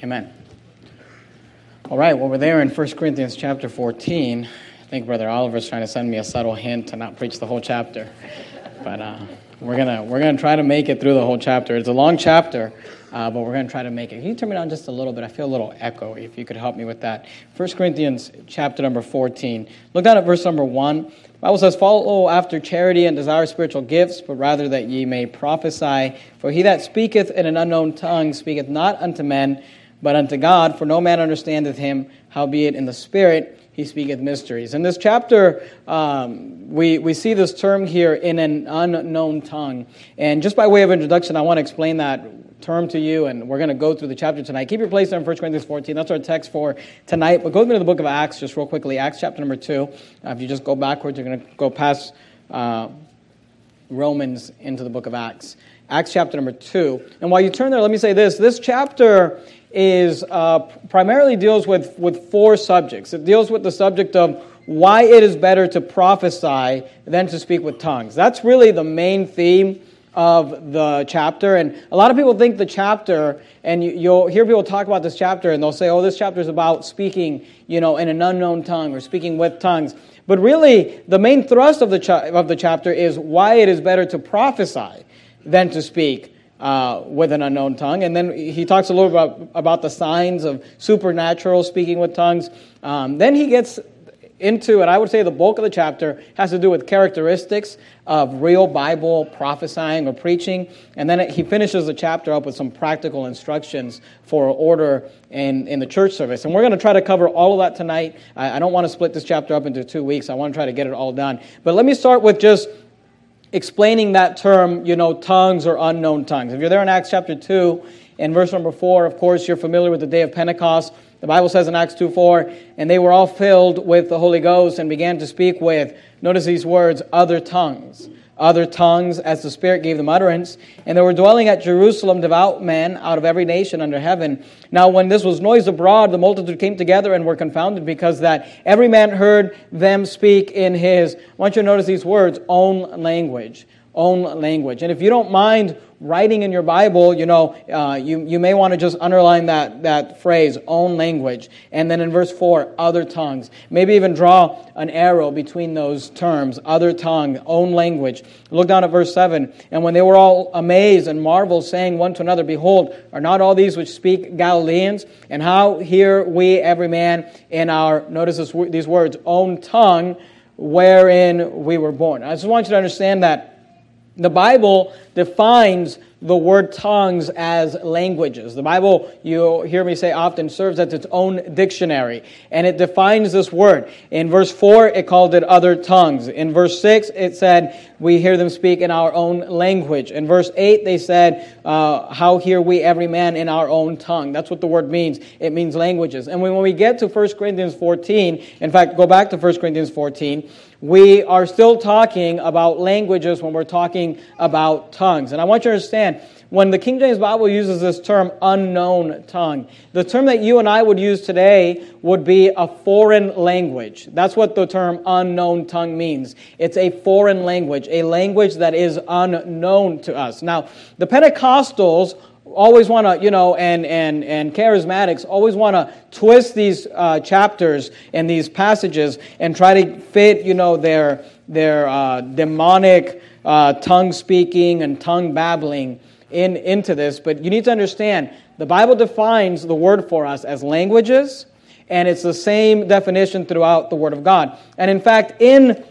Amen. All right, well, we're there in 1 Corinthians chapter 14. I think Brother Oliver's trying to send me a subtle hint to not preach the whole chapter. But uh, we're going we're gonna try to make it through the whole chapter. It's a long chapter, uh, but we're going to try to make it. Can you turn me down just a little bit? I feel a little echo, if you could help me with that. 1 Corinthians chapter number 14. Look down at verse number 1. Bible says, Follow after charity and desire spiritual gifts, but rather that ye may prophesy. For he that speaketh in an unknown tongue speaketh not unto men, but unto God, for no man understandeth him, howbeit in the Spirit he speaketh mysteries. In this chapter, um, we, we see this term here in an unknown tongue. And just by way of introduction, I want to explain that term to you, and we're going to go through the chapter tonight. Keep your place there in 1 Corinthians 14. That's our text for tonight. But go with me to the book of Acts just real quickly. Acts chapter number 2. Uh, if you just go backwards, you're going to go past uh, Romans into the book of Acts. Acts chapter number 2. And while you turn there, let me say this. This chapter is uh, primarily deals with, with four subjects. It deals with the subject of why it is better to prophesy than to speak with tongues. That's really the main theme of the chapter. And a lot of people think the chapter, and you, will hear people talk about this chapter, and they'll say, oh, this chapter is about speaking, you know, in an unknown tongue or speaking with tongues. But really, the main thrust of the, cha- of the chapter is why it is better to prophesy than to speak uh, with an unknown tongue. And then he talks a little about, about the signs of supernatural speaking with tongues. Um, then he gets into, and I would say the bulk of the chapter has to do with characteristics of real Bible prophesying or preaching. And then he finishes the chapter up with some practical instructions for order in, in the church service. And we're going to try to cover all of that tonight. I, I don't want to split this chapter up into two weeks. I want to try to get it all done. But let me start with just explaining that term, you know, tongues or unknown tongues. If you're there in Acts chapter 2, in verse number 4, of course, you're familiar with the day of Pentecost. The Bible says in Acts 2 4, and they were all filled with the Holy Ghost and began to speak with, notice these words, other tongues other tongues as the Spirit gave them utterance. And there were dwelling at Jerusalem devout men out of every nation under heaven. Now, when this was noised abroad, the multitude came together and were confounded because that every man heard them speak in his, I want you to notice these words, own language. Own language. And if you don't mind writing in your Bible, you know, uh, you, you may want to just underline that, that phrase, own language. And then in verse 4, other tongues. Maybe even draw an arrow between those terms, other tongue, own language. Look down at verse 7. And when they were all amazed and marveled, saying one to another, Behold, are not all these which speak Galileans? And how hear we every man in our, notice this, these words, own tongue, wherein we were born. I just want you to understand that the Bible defines the word tongues as languages. The Bible, you hear me say often, serves as its own dictionary, and it defines this word. In verse 4, it called it other tongues. In verse 6, it said, we hear them speak in our own language. In verse 8, they said, uh, How hear we every man in our own tongue? That's what the word means. It means languages. And when we get to 1 Corinthians 14, in fact, go back to 1 Corinthians 14, we are still talking about languages when we're talking about tongues. And I want you to understand when the King James Bible uses this term unknown tongue, the term that you and I would use today would be a foreign language. That's what the term unknown tongue means. It's a foreign language, a language that is unknown to us. Now, the Pentecostals always want to, you know, and, and, and charismatics always want to twist these uh, chapters and these passages and try to fit, you know, their, their uh, demonic uh, tongue speaking and tongue babbling in, into this. But you need to understand the Bible defines the word for us as languages, and it's the same definition throughout the Word of God. And in fact, in,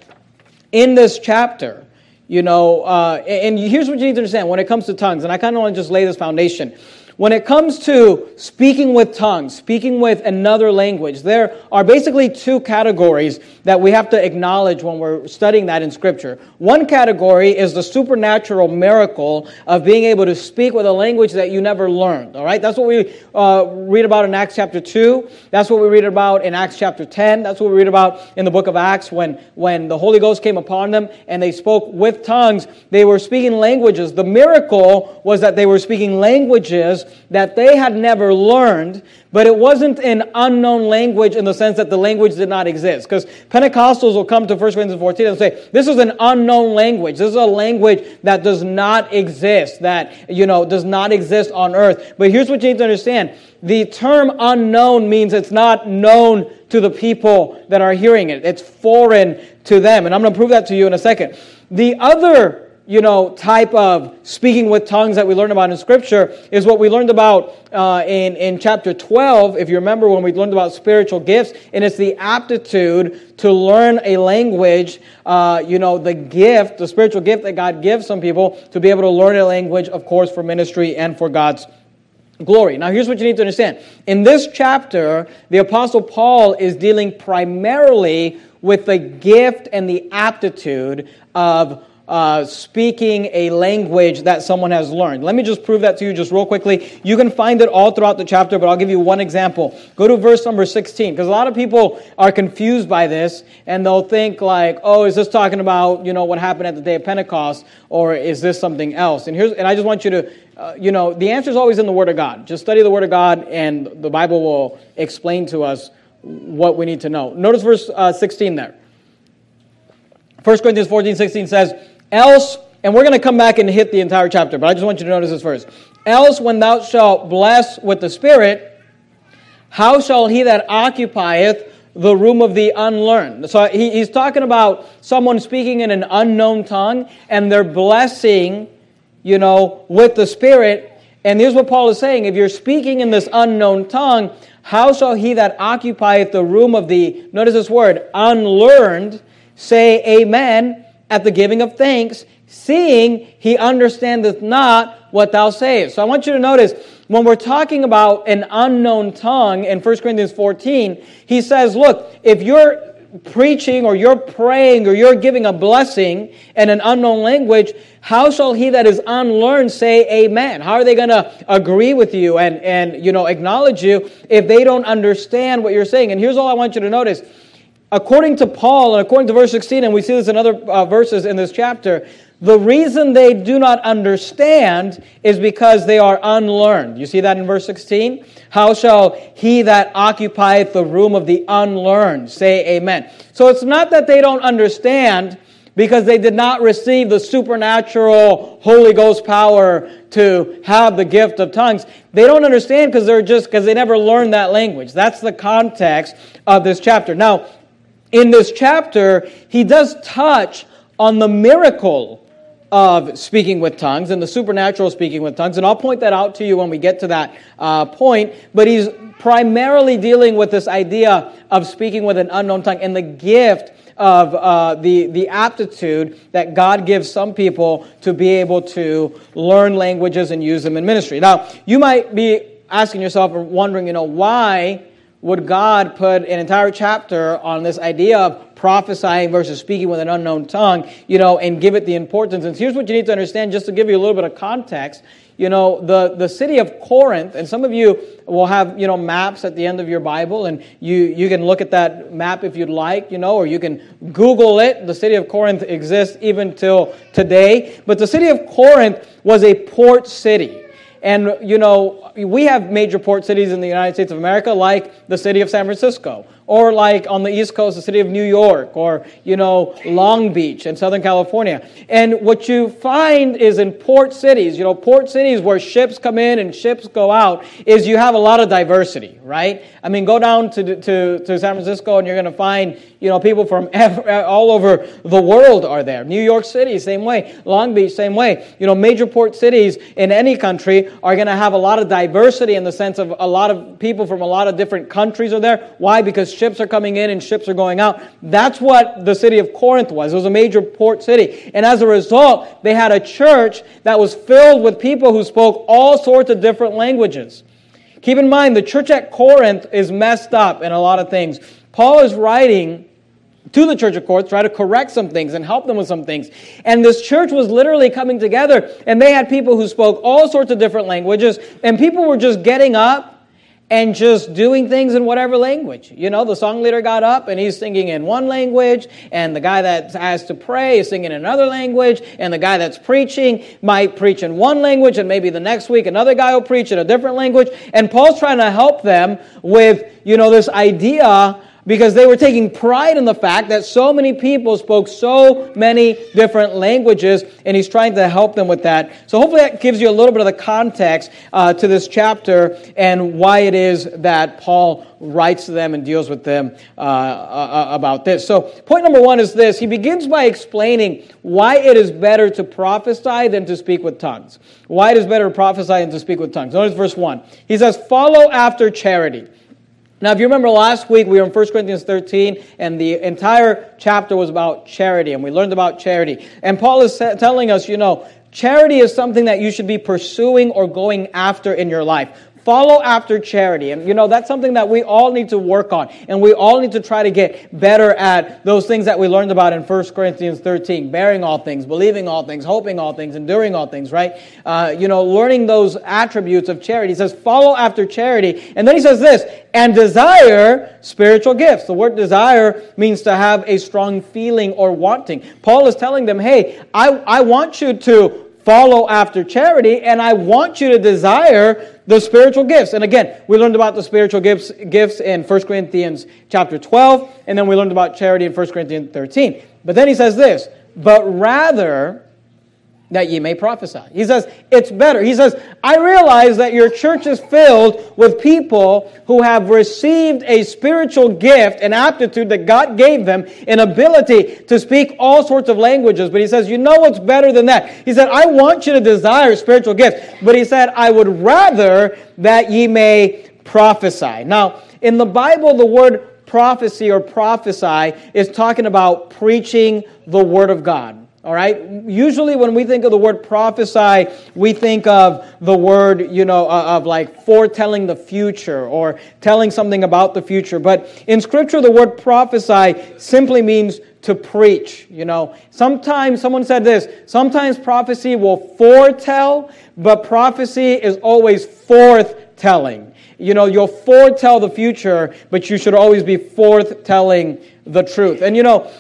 in this chapter, you know, uh, and here's what you need to understand when it comes to tongues, and I kind of want to just lay this foundation. When it comes to speaking with tongues, speaking with another language, there are basically two categories that we have to acknowledge when we're studying that in Scripture. One category is the supernatural miracle of being able to speak with a language that you never learned. All right, that's what we uh, read about in Acts chapter two. That's what we read about in Acts chapter ten. That's what we read about in the book of Acts when when the Holy Ghost came upon them and they spoke with tongues. They were speaking languages. The miracle was that they were speaking languages that they had never learned, but it wasn't an unknown language in the sense that the language did not exist. Because Pentecostals will come to 1 Corinthians 14 and say, this is an unknown language. This is a language that does not exist, that, you know, does not exist on earth. But here's what you need to understand. The term unknown means it's not known to the people that are hearing it. It's foreign to them. And I'm going to prove that to you in a second. The other you know, type of speaking with tongues that we learned about in Scripture is what we learned about uh, in, in chapter 12, if you remember when we learned about spiritual gifts, and it's the aptitude to learn a language, uh, you know, the gift, the spiritual gift that God gives some people to be able to learn a language, of course, for ministry and for God's glory. Now, here's what you need to understand. In this chapter, the Apostle Paul is dealing primarily with the gift and the aptitude of uh, speaking a language that someone has learned. Let me just prove that to you just real quickly. You can find it all throughout the chapter, but I'll give you one example. Go to verse number 16, because a lot of people are confused by this, and they'll think like, oh, is this talking about, you know, what happened at the day of Pentecost, or is this something else? And here's, and I just want you to, uh, you know, the answer is always in the Word of God. Just study the Word of God, and the Bible will explain to us what we need to know. Notice verse uh, 16 there. 1 Corinthians 14, 16 says, Else, and we're going to come back and hit the entire chapter, but I just want you to notice this first. Else, when thou shalt bless with the Spirit, how shall he that occupieth the room of the unlearned? So he, he's talking about someone speaking in an unknown tongue, and they're blessing, you know, with the Spirit. And here's what Paul is saying if you're speaking in this unknown tongue, how shall he that occupieth the room of the, notice this word, unlearned, say amen at the giving of thanks, seeing he understandeth not what thou sayest. So I want you to notice when we're talking about an unknown tongue in 1 Corinthians 14, he says, look, if you're preaching or you're praying or you're giving a blessing in an unknown language, how shall he that is unlearned say amen? How are they going to agree with you and, and, you know, acknowledge you if they don't understand what you're saying? And here's all I want you to notice according to Paul and according to verse 16, and we see this in other uh, verses in this chapter, the reason they do not understand is because they are unlearned. You see that in verse 16? How shall he that occupieth the room of the unlearned say amen? So it's not that they don't understand because they did not receive the supernatural Holy Ghost power to have the gift of tongues. They don't understand because they're just because they never learned that language. That's the context of this chapter. Now, in this chapter, he does touch on the miracle of speaking with tongues and the supernatural speaking with tongues. And I'll point that out to you when we get to that uh, point. But he's primarily dealing with this idea of speaking with an unknown tongue and the gift of uh, the, the aptitude that God gives some people to be able to learn languages and use them in ministry. Now, you might be asking yourself or wondering, you know, why would God put an entire chapter on this idea of prophesying versus speaking with an unknown tongue, you know, and give it the importance? And here's what you need to understand, just to give you a little bit of context. You know, the, the city of Corinth, and some of you will have, you know, maps at the end of your Bible, and you, you can look at that map if you'd like, you know, or you can Google it. The city of Corinth exists even till today. But the city of Corinth was a port city. And, you know, we have major port cities in the United States of America, like the city of San Francisco, or like on the East Coast, the city of New York, or, you know, Long Beach in Southern California. And what you find is in port cities, you know, port cities where ships come in and ships go out, is you have a lot of diversity, right? I mean, go down to, to, to San Francisco and you're going to find, you know, people from all over the world are there. New York City, same way. Long Beach, same way. You know, major port cities in any country are going to have a lot of diversity in the sense of a lot of people from a lot of different countries are there. Why? Because ships are coming in and ships are going out. That's what the city of Corinth was. It was a major port city. And as a result, they had a church that was filled with people who spoke all sorts of different languages. Keep in mind, the church at Corinth is messed up in a lot of things. Paul is writing to the church of Corinth, try to correct some things and help them with some things. And this church was literally coming together, and they had people who spoke all sorts of different languages, and people were just getting up and just doing things in whatever language. You know, the song leader got up and he's singing in one language, and the guy that's asked to pray is singing in another language, and the guy that's preaching might preach in one language, and maybe the next week another guy will preach in a different language. And Paul's trying to help them with, you know, this idea because they were taking pride in the fact that so many people spoke so many different languages, and he's trying to help them with that. So hopefully that gives you a little bit of the context uh, to this chapter and why it is that Paul writes to them and deals with them uh, uh, about this. So point number one is this: he begins by explaining why it is better to prophesy than to speak with tongues. Why it is better to prophesy than to speak with tongues. Notice verse one. He says, "Follow after charity." Now, if you remember last week, we were in 1 Corinthians 13, and the entire chapter was about charity, and we learned about charity. And Paul is telling us, you know, charity is something that you should be pursuing or going after in your life. Follow after charity. And you know, that's something that we all need to work on. And we all need to try to get better at those things that we learned about in 1 Corinthians 13 bearing all things, believing all things, hoping all things, enduring all things, right? Uh, you know, learning those attributes of charity. He says, follow after charity. And then he says this, and desire spiritual gifts. The word desire means to have a strong feeling or wanting. Paul is telling them, hey, I, I want you to follow after charity, and I want you to desire the spiritual gifts. And again, we learned about the spiritual gifts, gifts in 1 Corinthians chapter 12, and then we learned about charity in 1 Corinthians 13. But then he says this, but rather that ye may prophesy. He says, it's better. He says, I realize that your church is filled with people who have received a spiritual gift, an aptitude that God gave them, an ability to speak all sorts of languages. But he says, you know what's better than that? He said, I want you to desire spiritual gifts. But he said, I would rather that ye may prophesy. Now, in the Bible, the word prophecy or prophesy is talking about preaching the word of God. All right? Usually, when we think of the word prophesy, we think of the word, you know, uh, of like foretelling the future or telling something about the future. But in Scripture, the word prophesy simply means to preach. You know, sometimes someone said this sometimes prophecy will foretell, but prophecy is always forthtelling. You know, you'll foretell the future, but you should always be forthtelling the truth. And you know,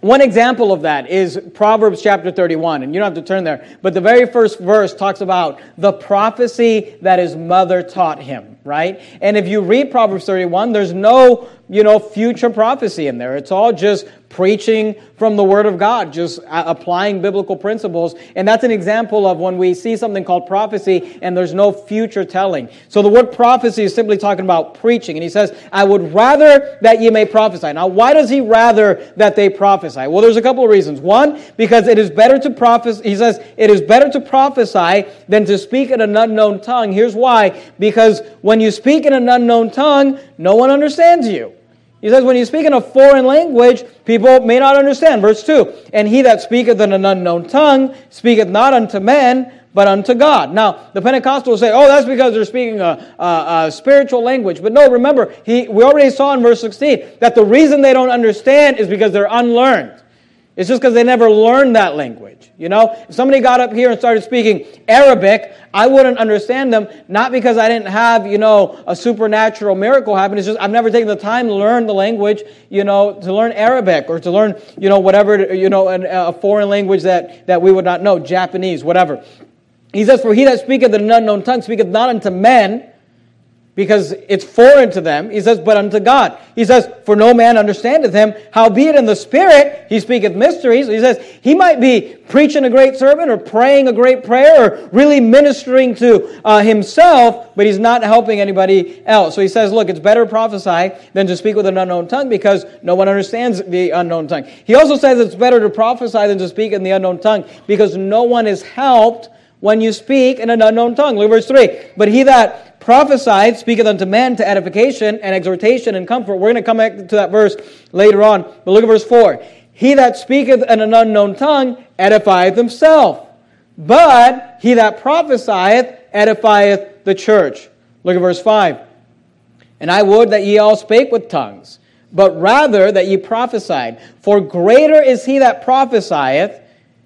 one example of that is Proverbs chapter 31, and you don't have to turn there, but the very first verse talks about the prophecy that his mother taught him, right? And if you read Proverbs 31, there's no, you know, future prophecy in there. It's all just preaching from the Word of God, just applying biblical principles. And that's an example of when we see something called prophecy and there's no future telling. So the word prophecy is simply talking about preaching. And he says, I would rather that ye may prophesy. Now, why does he rather that they prophesy? Well, there's a couple of reasons. One, because it is better to prophesy. He says, it is better to prophesy than to speak in an unknown tongue. Here's why. Because when you speak in an unknown tongue, no one understands you. He says, when you speak in a foreign language, people may not understand. Verse 2 And he that speaketh in an unknown tongue speaketh not unto men, but unto God. Now, the Pentecostals say, oh, that's because they're speaking a, a, a, spiritual language. But no, remember, he, we already saw in verse 16 that the reason they don't understand is because they're unlearned. It's just because they never learned that language. You know, if somebody got up here and started speaking Arabic, I wouldn't understand them, not because I didn't have, you know, a supernatural miracle happen. It's just I've never taken the time to learn the language, you know, to learn Arabic or to learn, you know, whatever, you know, a foreign language that, that we would not know, Japanese, whatever. He says, For he that speaketh in an unknown tongue speaketh not unto men, because it's foreign to them. He says, but unto God. He says, for no man understandeth him. Howbeit in the Spirit he speaketh mysteries. He says, he might be preaching a great sermon or praying a great prayer or really ministering to uh, himself, but he's not helping anybody else. So he says, look, it's better to prophesy than to speak with an unknown tongue because no one understands the unknown tongue. He also says it's better to prophesy than to speak in the unknown tongue because no one is helped when you speak in an unknown tongue. Look at verse 3. But he that prophesied speaketh unto men to edification and exhortation and comfort. We're going to come back to that verse later on. But look at verse 4. He that speaketh in an unknown tongue edifieth himself. But he that prophesieth edifieth the church. Look at verse 5. And I would that ye all spake with tongues, but rather that ye prophesied. For greater is he that prophesieth,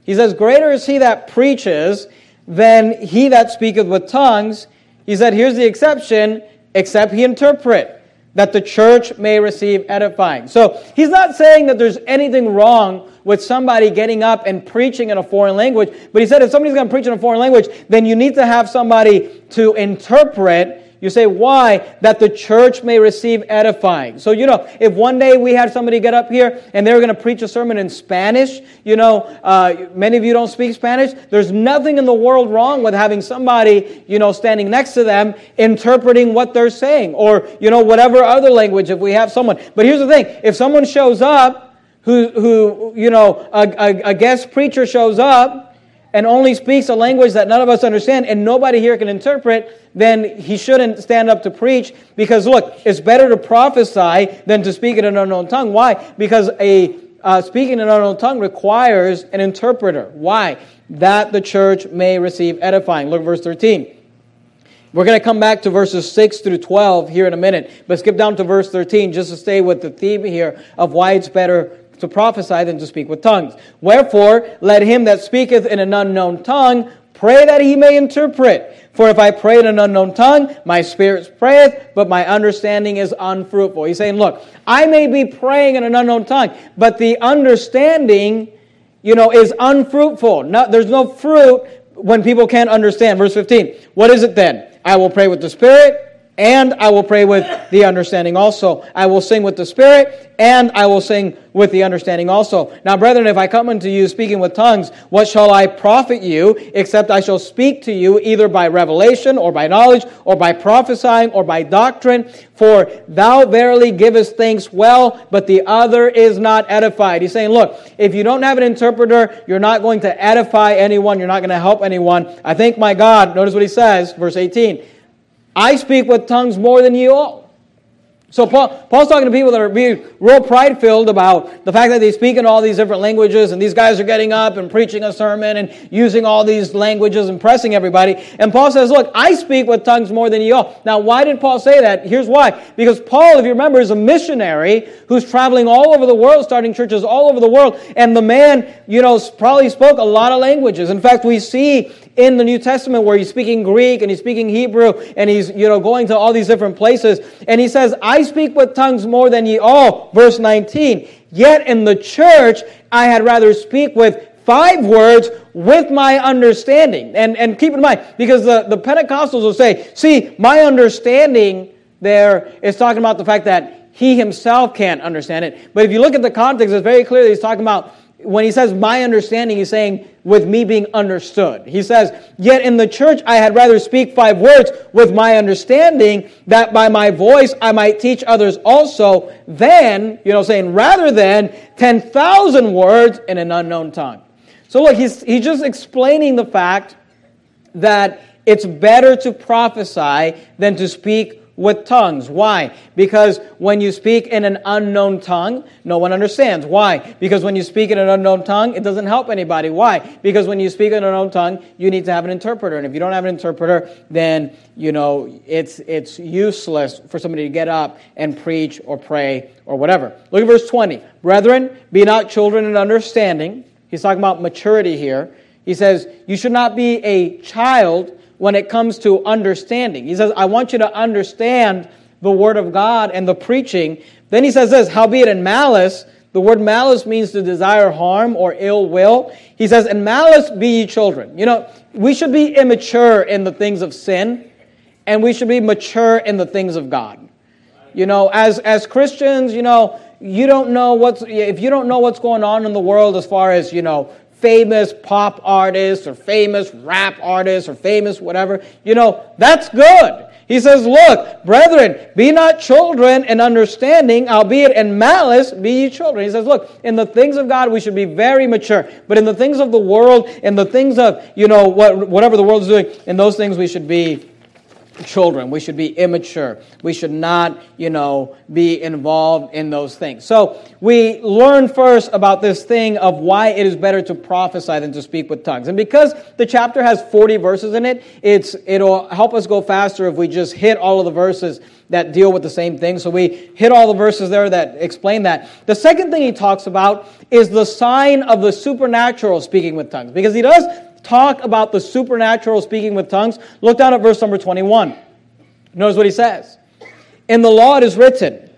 he says, greater is he that preaches than he that speaketh with tongues he said, here's the exception except he interpret that the church may receive edifying. So he's not saying that there's anything wrong with somebody getting up and preaching in a foreign language, but he said if somebody's going to preach in a foreign language, then you need to have somebody to interpret you say, why? That the church may receive edifying. So, you know, if one day we had somebody get up here and they were going to preach a sermon in Spanish, you know, uh, many of you don't speak Spanish. There's nothing in the world wrong with having somebody, you know, standing next to them interpreting what they're saying or, you know, whatever other language if we have someone. But here's the thing if someone shows up who, who you know, a, a, a guest preacher shows up, and only speaks a language that none of us understand and nobody here can interpret, then he shouldn't stand up to preach because look, it's better to prophesy than to speak in an unknown tongue. Why? Because a uh, speaking in an unknown tongue requires an interpreter. Why? That the church may receive edifying. Look verse 13. We're going to come back to verses 6 through 12 here in a minute, but skip down to verse 13 just to stay with the theme here of why it's better to prophesy than to speak with tongues. Wherefore, let him that speaketh in an unknown tongue pray that he may interpret. For if I pray in an unknown tongue, my spirit prayeth, but my understanding is unfruitful. He's saying, look, I may be praying in an unknown tongue, but the understanding, you know, is unfruitful. No, there's no fruit when people can't understand. Verse 15. What is it then? I will pray with the spirit and I will pray with the understanding also. I will sing with the Spirit, and I will sing with the understanding also. Now, brethren, if I come unto you speaking with tongues, what shall I profit you, except I shall speak to you either by revelation, or by knowledge, or by prophesying, or by doctrine? For thou verily givest thanks well, but the other is not edified. He's saying, look, if you don't have an interpreter, you're not going to edify anyone, you're not going to help anyone. I thank my God, notice what he says, verse 18. I speak with tongues more than you all. So Paul, Paul's talking to people that are being real pride filled about the fact that they speak in all these different languages, and these guys are getting up and preaching a sermon and using all these languages, impressing everybody. And Paul says, "Look, I speak with tongues more than you all." Now, why did Paul say that? Here's why: because Paul, if you remember, is a missionary who's traveling all over the world, starting churches all over the world, and the man, you know, probably spoke a lot of languages. In fact, we see in the New Testament where he's speaking Greek and he's speaking Hebrew and he's, you know, going to all these different places. And he says, I speak with tongues more than ye all. Verse 19. Yet in the church, I had rather speak with five words with my understanding. And, and keep in mind, because the, the Pentecostals will say, see, my understanding there is talking about the fact that he himself can't understand it. But if you look at the context, it's very clear that he's talking about when he says my understanding, he's saying with me being understood. He says, Yet in the church I had rather speak five words with my understanding, that by my voice I might teach others also, than, you know, saying rather than 10,000 words in an unknown tongue. So look, he's, he's just explaining the fact that it's better to prophesy than to speak with tongues. Why? Because when you speak in an unknown tongue, no one understands. Why? Because when you speak in an unknown tongue, it doesn't help anybody. Why? Because when you speak in an unknown tongue, you need to have an interpreter. And if you don't have an interpreter, then, you know, it's, it's useless for somebody to get up and preach or pray or whatever. Look at verse 20. Brethren, be not children in understanding. He's talking about maturity here. He says, You should not be a child when it comes to understanding. He says, I want you to understand the Word of God and the preaching. Then he says this, howbeit in malice, the word malice means to desire harm or ill will. He says, in malice be ye children. You know, we should be immature in the things of sin, and we should be mature in the things of God. You know, as, as Christians, you know, you don't know what's, if you don't know what's going on in the world as far as, you know, famous pop artists or famous rap artists or famous whatever, you know, that's good. He says, Look, brethren, be not children in understanding, albeit in malice be ye children. He says, Look, in the things of God we should be very mature, but in the things of the world, in the things of, you know, what, whatever the world is doing, in those things we should be children. We should be immature. We should not, you know, be involved in those things. So we learn first about this thing of why it is better to prophesy than to speak with tongues. And because the chapter has 40 verses in it, it's, it'll help us go faster if we just hit all of the verses that deal with the same thing. So we hit all the verses there that explain that. The second thing he talks about is the sign of the supernatural speaking with tongues. Because he does talk about the supernatural speaking with tongues, look down at verse number 21. Notice what he says. In the law it is written,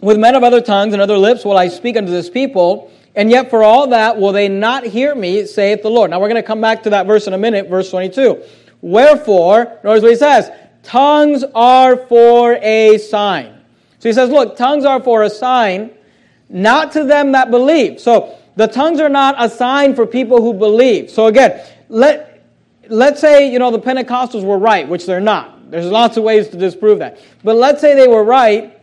With men of other tongues and other lips will I speak unto this people, and yet for all that will they not hear me, saith the Lord. Now we're going to come back to that verse in a minute, verse 22. Wherefore, notice what he says, tongues are for a sign. So he says, look, tongues are for a sign, not to them that believe. So the tongues are not a sign for people who believe. So again, let, let's say, you know, the Pentecostals were right, which they're not. There's lots of ways to disprove that. But let's say they were right.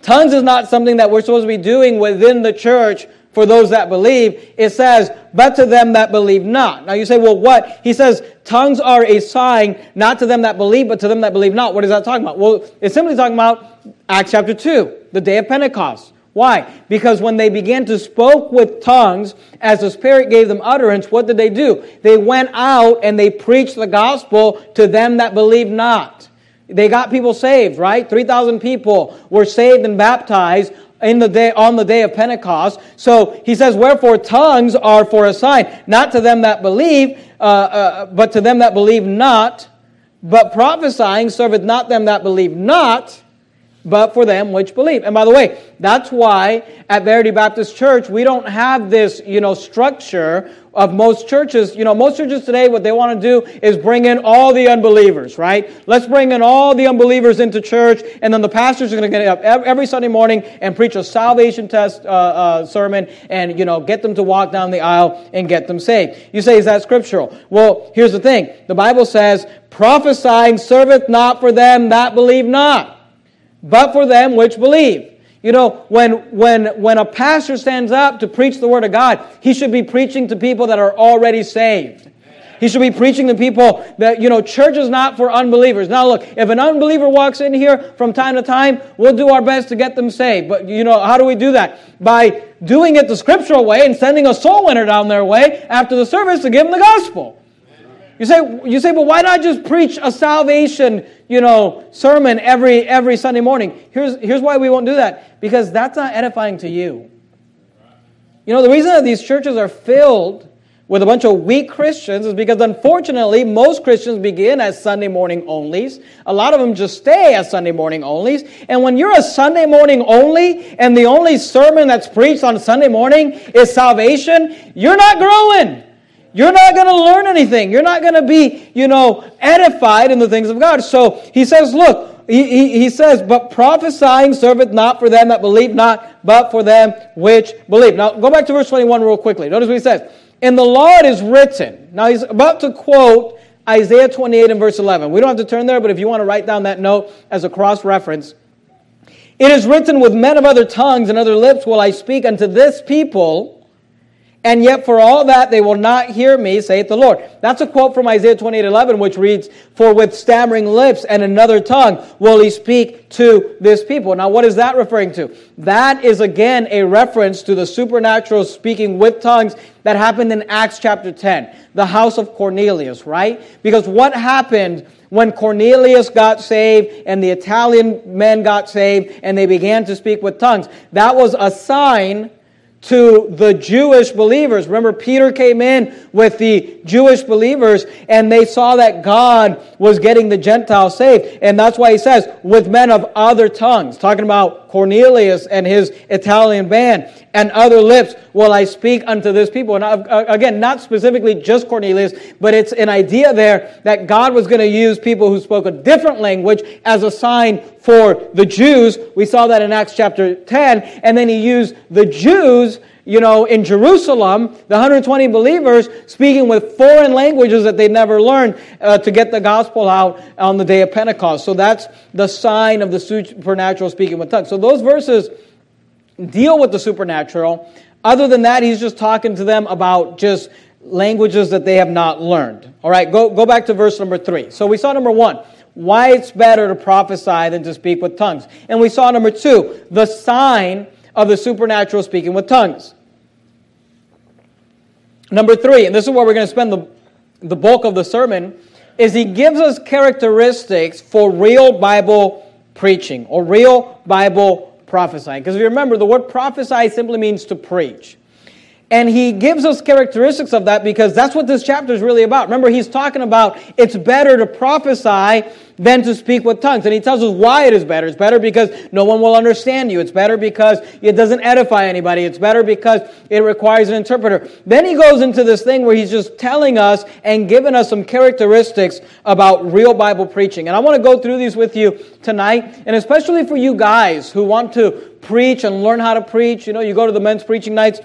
Tongues is not something that we're supposed to be doing within the church for those that believe. It says, but to them that believe not. Now you say, well, what? He says, tongues are a sign, not to them that believe, but to them that believe not. What is that talking about? Well, it's simply talking about Acts chapter 2, the day of Pentecost. Why? Because when they began to spoke with tongues, as the Spirit gave them utterance, what did they do? They went out and they preached the gospel to them that believed not. They got people saved, right? 3,000 people were saved and baptized in the day, on the day of Pentecost. So he says, Wherefore tongues are for a sign, not to them that believe, uh, uh, but to them that believe not. But prophesying serveth not them that believe not, but for them which believe. And by the way, that's why at Verity Baptist Church, we don't have this, you know, structure of most churches. You know, most churches today, what they want to do is bring in all the unbelievers, right? Let's bring in all the unbelievers into church, and then the pastors are going to get up every Sunday morning and preach a salvation test uh, uh, sermon and, you know, get them to walk down the aisle and get them saved. You say, is that scriptural? Well, here's the thing. The Bible says, prophesying serveth not for them that believe not, but for them which believe. You know, when, when, when a pastor stands up to preach the Word of God, he should be preaching to people that are already saved. He should be preaching to people that, you know, church is not for unbelievers. Now, look, if an unbeliever walks in here from time to time, we'll do our best to get them saved. But, you know, how do we do that? By doing it the scriptural way and sending a soul winner down their way after the service to give them the gospel. You say, you say, but why not just preach a salvation, you know, sermon every, every Sunday morning? Here's, here's why we won't do that. Because that's not edifying to you. You know, the reason that these churches are filled with a bunch of weak Christians is because unfortunately most Christians begin as Sunday morning onlys. A lot of them just stay as Sunday morning onlys. And when you're a Sunday morning only and the only sermon that's preached on Sunday morning is salvation, you're not growing. You're not going to learn anything. You're not going to be, you know, edified in the things of God. So he says, look, he, he, he, says, but prophesying serveth not for them that believe not, but for them which believe. Now, go back to verse 21 real quickly. Notice what he says. In the law it is written. Now, he's about to quote Isaiah 28 and verse 11. We don't have to turn there, but if you want to write down that note as a cross reference, it is written, With men of other tongues and other lips will I speak unto this people and yet for all that they will not hear me, saith the Lord. That's a quote from Isaiah 28 11, which reads, For with stammering lips and another tongue will he speak to this people. Now, what is that referring to? That is again a reference to the supernatural speaking with tongues that happened in Acts chapter 10, the house of Cornelius, right? Because what happened when Cornelius got saved and the Italian men got saved and they began to speak with tongues? That was a sign to the Jewish believers. Remember, Peter came in with the Jewish believers and they saw that God was getting the Gentiles saved. And that's why he says, with men of other tongues, talking about Cornelius and his Italian band, and other lips will I speak unto this people. And uh, again, not specifically just Cornelius, but it's an idea there that God was going to use people who spoke a different language as a sign for the Jews. We saw that in Acts chapter 10. And then he used the Jews you know, in Jerusalem, the 120 believers speaking with foreign languages that they never learned uh, to get the gospel out on the day of Pentecost. So that's the sign of the supernatural speaking with tongues. So those verses deal with the supernatural. Other than that, he's just talking to them about just languages that they have not learned. All right, go, go back to verse number three. So we saw number one, why it's better to prophesy than to speak with tongues. And we saw number two, the sign of the supernatural speaking with tongues. Number three, and this is where we're going to spend the, the bulk of the sermon, is he gives us characteristics for real Bible preaching or real Bible prophesying. Because if you remember, the word prophesy simply means to preach. And he gives us characteristics of that because that's what this chapter is really about. Remember, he's talking about it's better to prophesy than to speak with tongues. And he tells us why it is better. It's better because no one will understand you. It's better because it doesn't edify anybody. It's better because it requires an interpreter. Then he goes into this thing where he's just telling us and giving us some characteristics about real Bible preaching. And I want to go through these with you tonight, and especially for you guys who want to preach and learn how to preach. You know, you go to the men's preaching nights.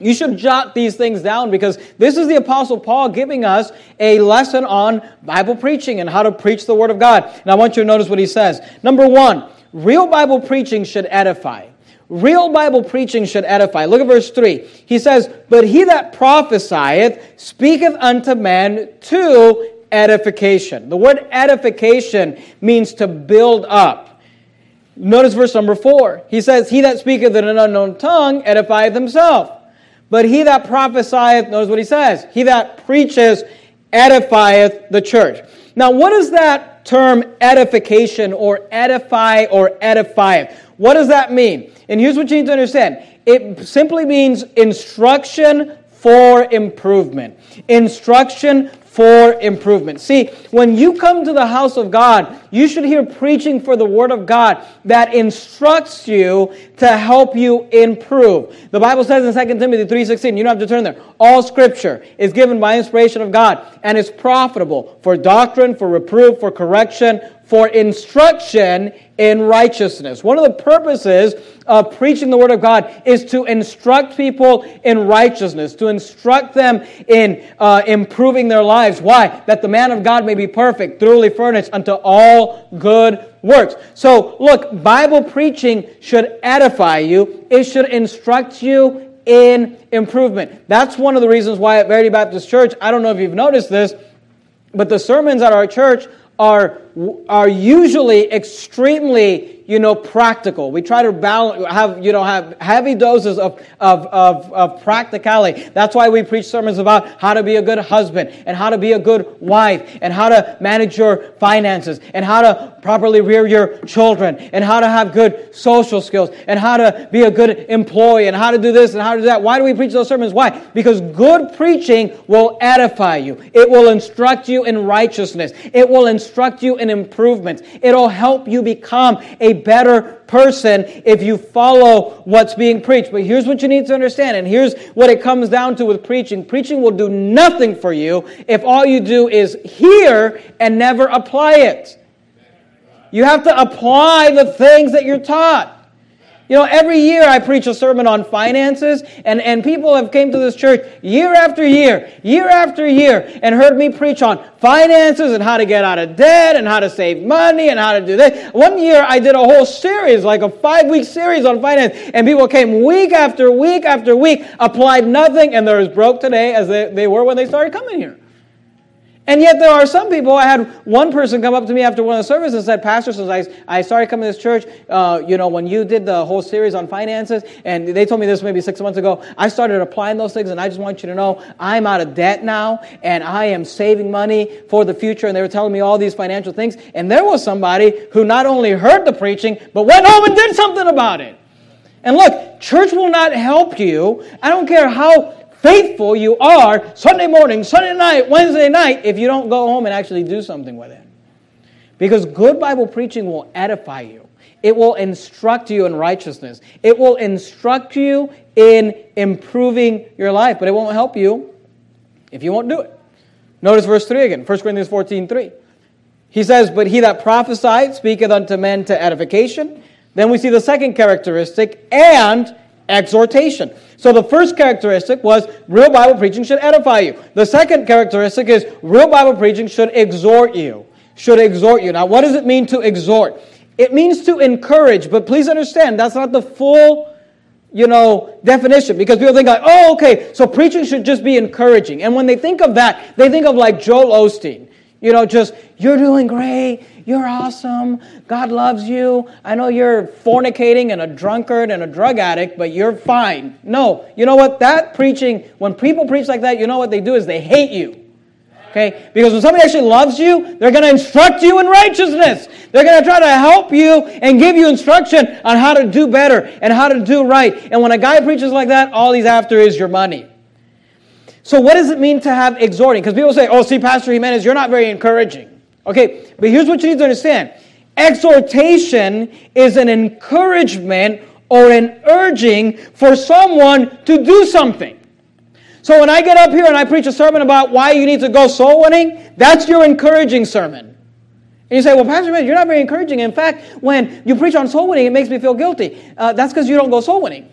You should jot these things down because this is the Apostle Paul giving us a lesson on Bible preaching and how to preach the Word of God. And I want you to notice what he says. Number one, real Bible preaching should edify. Real Bible preaching should edify. Look at verse 3. He says, But he that prophesieth speaketh unto man to edification. The word edification means to build up. Notice verse number 4. He says, He that speaketh in an unknown tongue edifieth himself. But he that prophesieth, notice what he says, he that preaches edifieth the church. Now, what does that term edification or edify or edifieth? What does that mean? And here's what you need to understand it simply means instruction for improvement. Instruction for improvement. See, when you come to the house of God, you should hear preaching for the Word of God that instructs you to help you improve. The Bible says in 2 Timothy 3.16, you don't have to turn there, all Scripture is given by inspiration of God and is profitable for doctrine, for reproof, for correction, for instruction in righteousness. One of the purposes of preaching the Word of God is to instruct people in righteousness, to instruct them in uh, improving their lives. Why? That the man of God may be perfect, thoroughly furnished unto all good works. So, look, Bible preaching should edify you, it should instruct you in improvement. That's one of the reasons why at Verity Baptist Church, I don't know if you've noticed this, but the sermons at our church are, are usually extremely you know, practical. We try to balance, have, you know, have heavy doses of, of, of, of practicality. That's why we preach sermons about how to be a good husband and how to be a good wife and how to manage your finances and how to properly rear your children and how to have good social skills and how to be a good employee and how to do this and how to do that. Why do we preach those sermons? Why? Because good preaching will edify you. It will instruct you in righteousness. It will instruct you in improvements. It'll help you become a better person if you follow what's being preached. But here's what you need to understand, and here's what it comes down to with preaching preaching will do nothing for you if all you do is hear and never apply it. You have to apply the things that you're taught. You know, every year I preach a sermon on finances, and, and people have came to this church year after year, year after year, and heard me preach on finances and how to get out of debt and how to save money and how to do that. One year I did a whole series, like a five-week series on finance, and people came week after week after week, applied nothing, and they're as broke today as they, they were when they started coming here. And yet there are some people, I had one person come up to me after one of the services and said, Pastor, since I, I started coming to this church, uh, you know, when you did the whole series on finances, and they told me this maybe six months ago, I started applying those things, and I just want you to know I'm out of debt now, and I am saving money for the future, and they were telling me all these financial things. And there was somebody who not only heard the preaching, but went home and did something about it. And look, church will not help you. I don't care how faithful you are Sunday morning, Sunday night, Wednesday night if you don't go home and actually do something with it. Because good Bible preaching will edify you. It will instruct you in righteousness. It will instruct you in improving your life, but it won't help you if you won't do it. Notice verse 3 again, 1 Corinthians 14 3. He says, But he that prophesied speaketh unto men to edification. Then we see the second characteristic, and exhortation. So the first characteristic was real Bible preaching should edify you. The second characteristic is real Bible preaching should exhort you. Should exhort you. Now, what does it mean to exhort? It means to encourage, but please understand that's not the full you know, definition because people think like, oh, okay, so preaching should just be encouraging. And when they think of that, they think of like Joel Osteen. You know, just, you're doing great. You're awesome. God loves you. I know you're fornicating and a drunkard and a drug addict, but you're fine. No, you know what? That preaching, when people preach like that, you know what they do is they hate you. Okay? Because when somebody actually loves you, they're going to instruct you in righteousness. They're going to try to help you and give you instruction on how to do better and how to do right. And when a guy preaches like that, all he's after is your money. So, what does it mean to have exhorting? Because people say, oh, see, Pastor Jimenez, you're not very encouraging. Okay, but here's what you need to understand exhortation is an encouragement or an urging for someone to do something. So when I get up here and I preach a sermon about why you need to go soul winning, that's your encouraging sermon. And you say, well, Pastor Man, you're not very encouraging. In fact, when you preach on soul winning, it makes me feel guilty. Uh, that's because you don't go soul winning.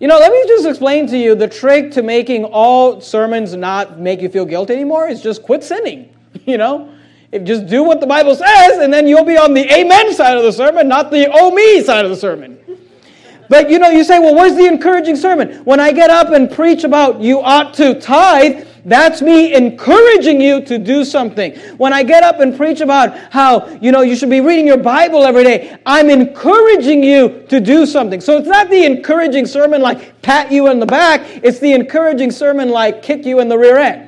You know, let me just explain to you the trick to making all sermons not make you feel guilty anymore is just quit sinning. You know, if just do what the Bible says, and then you'll be on the amen side of the sermon, not the oh me side of the sermon. But you know, you say, well, where's the encouraging sermon? When I get up and preach about you ought to tithe, that's me encouraging you to do something. When I get up and preach about how, you know, you should be reading your Bible every day, I'm encouraging you to do something. So it's not the encouraging sermon like pat you in the back, it's the encouraging sermon like kick you in the rear end.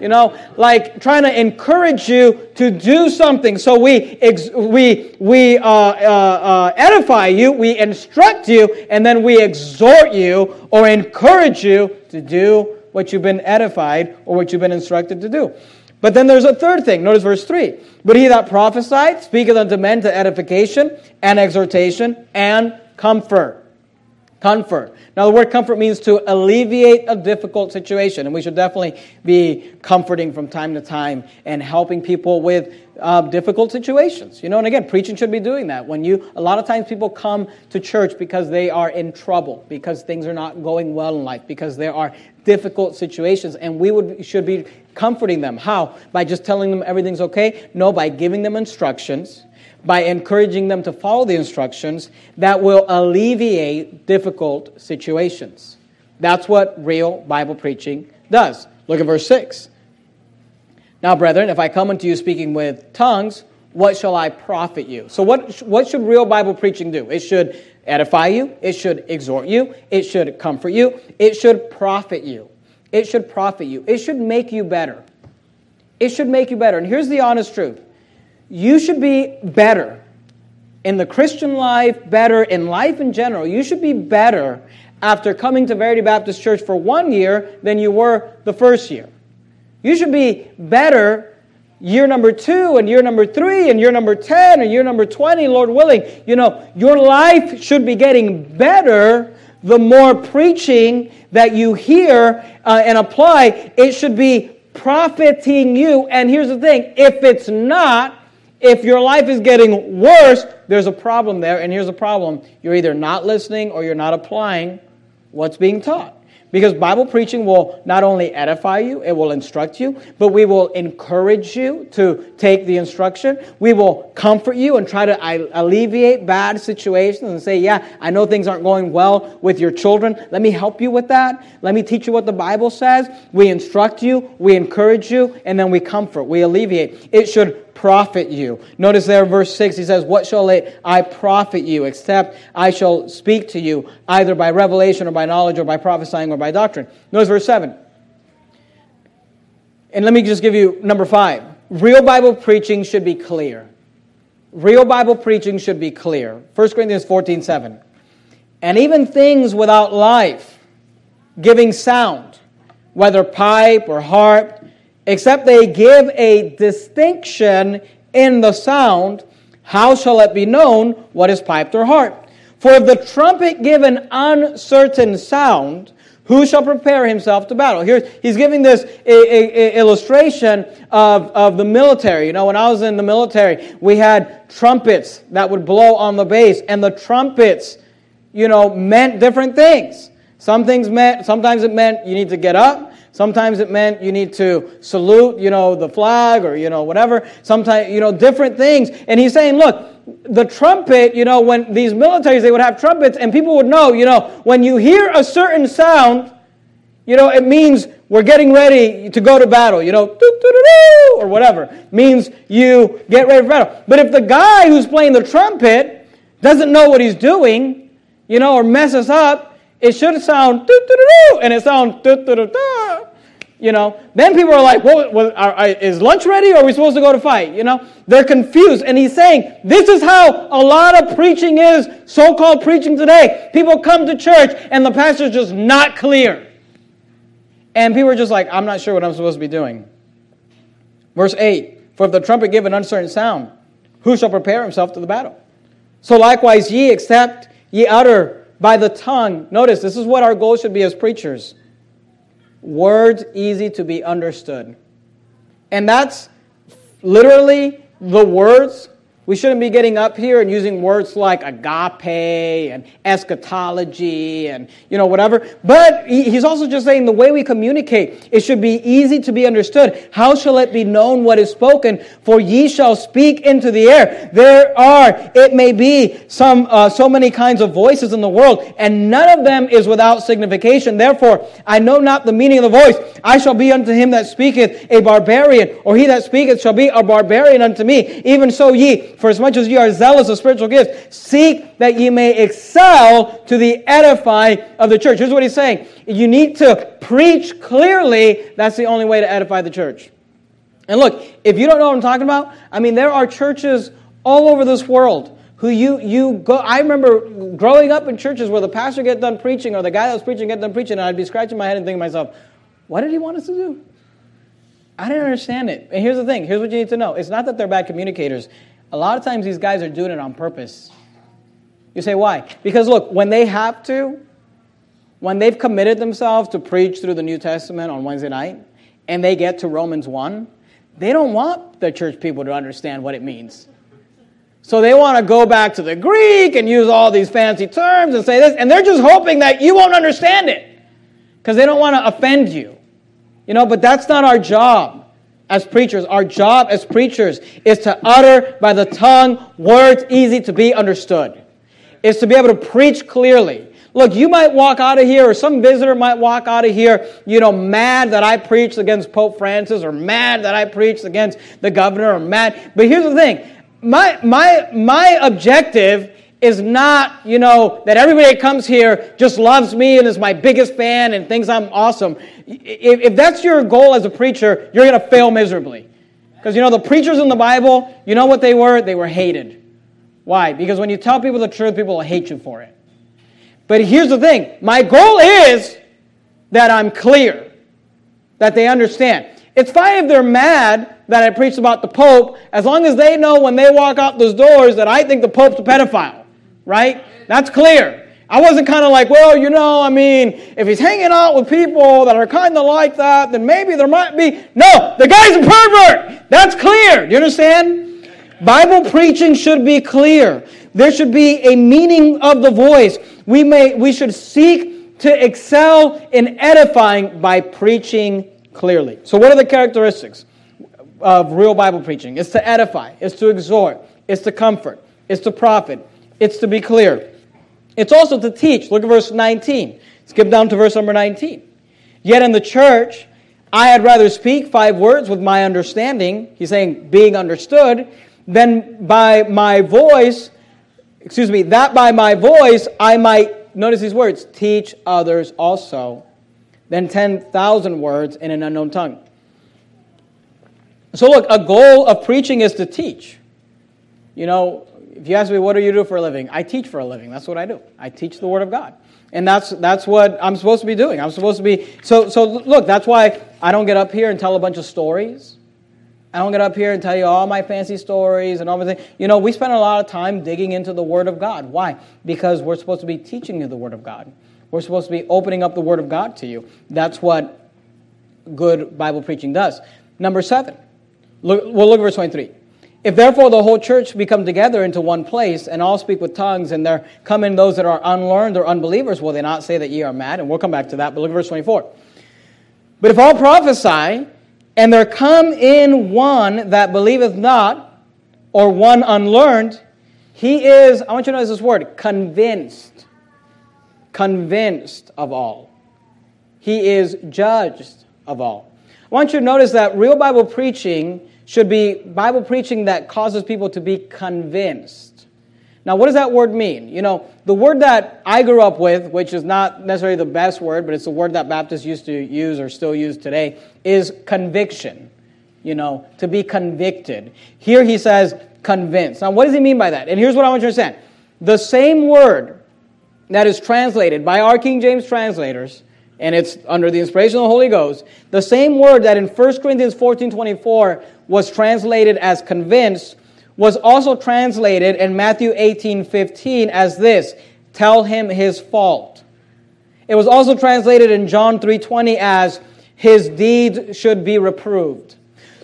You know, like trying to encourage you to do something. So we ex- we we uh, uh, uh, edify you, we instruct you, and then we exhort you or encourage you to do what you've been edified or what you've been instructed to do. But then there's a third thing. Notice verse 3. But he that prophesied speaketh unto men to edification and exhortation and comfort. Comfort. Now, the word comfort means to alleviate a difficult situation, and we should definitely be comforting from time to time and helping people with uh, difficult situations. You know, and again, preaching should be doing that. When you, a lot of times people come to church because they are in trouble, because things are not going well in life, because there are difficult situations, and we would should be comforting them. How? By just telling them everything's okay? No, by giving them instructions by encouraging them to follow the instructions that will alleviate difficult situations. That's what real Bible preaching does. Look at verse 6. Now, brethren, if I come unto you speaking with tongues, what shall I profit you? So, what, what should real Bible preaching do? It should edify you, it should exhort you, it should comfort you, it should profit you. It should profit you, it should make you better. It should make you better. And here's the honest truth you should be better in the Christian life, better in life in general. You should be better after coming to Verity Baptist Church for one year than you were the first year. You should be better year number two and year number three and year number 10 and year number 20, Lord willing. You know, your life should be getting better the more preaching that you hear uh, and apply. It should be profiting you. And here's the thing if it's not, if your life is getting worse, there's a problem there. And here's the problem you're either not listening or you're not applying what's being taught. Because Bible preaching will not only edify you, it will instruct you, but we will encourage you to take the instruction. We will comfort you and try to alleviate bad situations and say, Yeah, I know things aren't going well with your children. Let me help you with that. Let me teach you what the Bible says. We instruct you, we encourage you, and then we comfort, we alleviate. It should profit you. Notice there verse 6, he says, What shall I profit you, except I shall speak to you, either by revelation or by knowledge or by prophesying or by doctrine? Notice verse 7. And let me just give you number five. Real Bible preaching should be clear. Real Bible preaching should be clear. 1 Corinthians 14 7. And even things without life, giving sound, whether pipe or harp, except they give a distinction in the sound, how shall it be known what is piped or harped? For if the trumpet give an uncertain sound, who shall prepare himself to battle? Here, he's giving this a, a illustration of, of the military. You know, when I was in the military, we had trumpets that would blow on the base, and the trumpets, you know, meant different things. Some things meant, sometimes it meant you need to get up. Sometimes it meant you need to salute, you know, the flag or, you know, whatever. Sometimes, you know, different things. And he's saying, look, the trumpet, you know, when these militaries, they would have trumpets and people would know, you know, when you hear a certain sound, you know, it means we're getting ready to go to battle, you know, or whatever. means you get ready for battle. But if the guy who's playing the trumpet doesn't know what he's doing, you know, or messes up, it should sound and it sounds You know, then people are like, well, well are, is lunch ready or are we supposed to go to fight? You know, they're confused. And he's saying, this is how a lot of preaching is, so called preaching today. People come to church and the pastor's just not clear. And people are just like, I'm not sure what I'm supposed to be doing. Verse 8 For if the trumpet give an uncertain sound, who shall prepare himself to the battle? So likewise, ye, except ye utter by the tongue. Notice, this is what our goal should be as preachers words easy to be understood. And that's literally the words we shouldn't be getting up here and using words like agape and eschatology and, you know, whatever. But he's also just saying the way we communicate, it should be easy to be understood. How shall it be known what is spoken? For ye shall speak into the air. There are, it may be, some, uh, so many kinds of voices in the world, and none of them is without signification. Therefore, I know not the meaning of the voice. I shall be unto him that speaketh a barbarian, or he that speaketh shall be a barbarian unto me. Even so ye, for as much as ye are zealous of spiritual gifts, seek that ye may excel to the edifying of the church. Here's what he's saying. You need to preach clearly. That's the only way to edify the church. And look, if you don't know what I'm talking about, I mean, there are churches all over this world who you, you go. I remember growing up in churches where the pastor get done preaching or the guy that was preaching get done preaching, and I'd be scratching my head and thinking to myself, what did he want us to do? I didn't understand it. And here's the thing here's what you need to know it's not that they're bad communicators, a lot of times these guys are doing it on purpose. You say, why? Because look, when they have to, when they've committed themselves to preach through the New Testament on Wednesday night, and they get to Romans 1, they don't want the church people to understand what it means. So they want to go back to the Greek and use all these fancy terms and say this, and they're just hoping that you won't understand it because they don't want to offend you. You know, but that's not our job as preachers. Our job as preachers is to utter by the tongue words easy to be understood. Is to be able to preach clearly. Look, you might walk out of here, or some visitor might walk out of here, you know, mad that I preached against Pope Francis, or mad that I preached against the governor, or mad. But here's the thing my, my, my objective is not, you know, that everybody that comes here just loves me and is my biggest fan and thinks I'm awesome. If, if that's your goal as a preacher, you're going to fail miserably. Because, you know, the preachers in the Bible, you know what they were? They were hated. Why? Because when you tell people the truth, people will hate you for it. But here's the thing my goal is that I'm clear, that they understand. It's fine if they're mad that I preached about the Pope, as long as they know when they walk out those doors that I think the Pope's a pedophile right? That's clear. I wasn't kind of like, well, you know, I mean, if he's hanging out with people that are kind of like that, then maybe there might be. No, the guy's a pervert. That's clear. Do you understand? Bible preaching should be clear. There should be a meaning of the voice. We, may, we should seek to excel in edifying by preaching clearly. So, what are the characteristics of real Bible preaching? It's to edify, it's to exhort, it's to comfort, it's to profit, it's to be clear. It's also to teach. Look at verse 19. Skip down to verse number 19. Yet in the church, I had rather speak five words with my understanding, he's saying being understood, than by my voice, excuse me, that by my voice I might, notice these words, teach others also, than 10,000 words in an unknown tongue. So, look, a goal of preaching is to teach. You know, if you ask me, what do you do for a living? I teach for a living. That's what I do. I teach the Word of God. And that's, that's what I'm supposed to be doing. I'm supposed to be. So, so look, that's why I don't get up here and tell a bunch of stories. I don't get up here and tell you all my fancy stories and all everything. You know, we spend a lot of time digging into the Word of God. Why? Because we're supposed to be teaching you the Word of God. We're supposed to be opening up the Word of God to you. That's what good Bible preaching does. Number seven. Look, we'll look at verse 23. If therefore the whole church be come together into one place and all speak with tongues, and there come in those that are unlearned or unbelievers, will they not say that ye are mad? And we'll come back to that, but look at verse 24. But if all prophesy, and there come in one that believeth not, or one unlearned, he is, I want you to notice this word, convinced. Convinced of all. He is judged of all. I want you to notice that real Bible preaching should be Bible preaching that causes people to be convinced. Now, what does that word mean? You know, the word that I grew up with, which is not necessarily the best word, but it's the word that Baptists used to use or still use today, is conviction. You know, to be convicted. Here he says convinced. Now, what does he mean by that? And here's what I want you to understand the same word that is translated by our King James translators, and it's under the inspiration of the Holy Ghost, the same word that in 1 Corinthians 14 24 was translated as convinced was also translated in Matthew 18 15 as this tell him his fault. It was also translated in John 3:20 as his deeds should be reproved.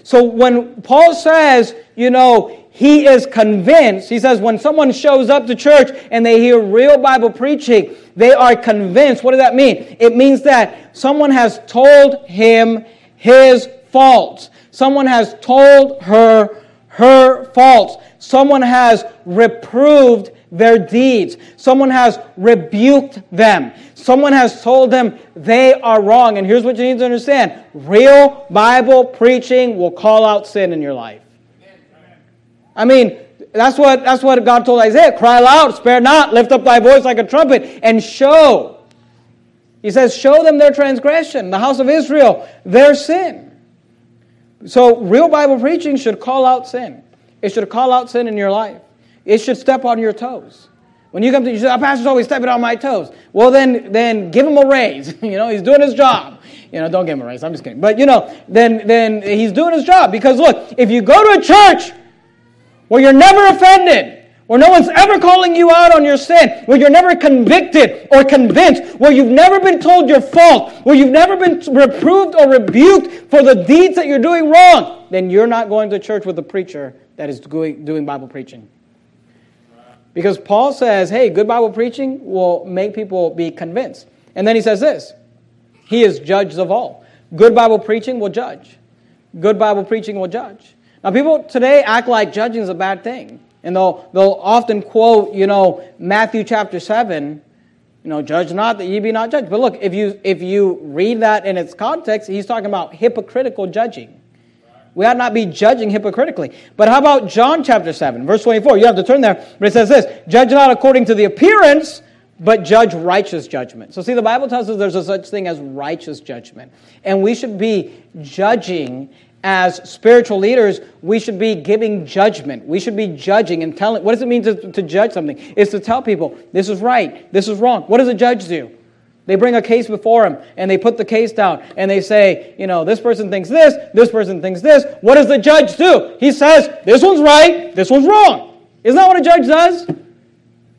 So when Paul says, you know, he is convinced, he says when someone shows up to church and they hear real Bible preaching, they are convinced. What does that mean? It means that someone has told him his faults. Someone has told her her faults. Someone has reproved their deeds. Someone has rebuked them. Someone has told them they are wrong. And here's what you need to understand real Bible preaching will call out sin in your life. I mean, that's what, that's what God told Isaiah cry loud, spare not, lift up thy voice like a trumpet, and show. He says, show them their transgression, the house of Israel, their sin. So, real Bible preaching should call out sin. It should call out sin in your life. It should step on your toes. When you come to, you say, our pastor's always stepping on my toes. Well, then, then give him a raise. you know, he's doing his job. You know, don't give him a raise. I'm just kidding. But, you know, then, then he's doing his job. Because, look, if you go to a church where you're never offended, where no one's ever calling you out on your sin, where you're never convicted or convinced, where you've never been told your fault, where you've never been reproved or rebuked for the deeds that you're doing wrong, then you're not going to church with a preacher that is doing Bible preaching. Because Paul says, hey, good Bible preaching will make people be convinced. And then he says this He is judge of all. Good Bible preaching will judge. Good Bible preaching will judge. Now, people today act like judging is a bad thing. And they'll, they'll often quote, you know, Matthew chapter 7, you know, judge not that ye be not judged. But look, if you, if you read that in its context, he's talking about hypocritical judging. We ought not be judging hypocritically. But how about John chapter 7, verse 24? You have to turn there, but it says this Judge not according to the appearance, but judge righteous judgment. So, see, the Bible tells us there's a such thing as righteous judgment. And we should be judging as spiritual leaders, we should be giving judgment. We should be judging and telling. What does it mean to, to judge something? It's to tell people, this is right, this is wrong. What does a judge do? They bring a case before him and they put the case down and they say, you know, this person thinks this, this person thinks this. What does the judge do? He says, this one's right, this one's wrong. Isn't that what a judge does?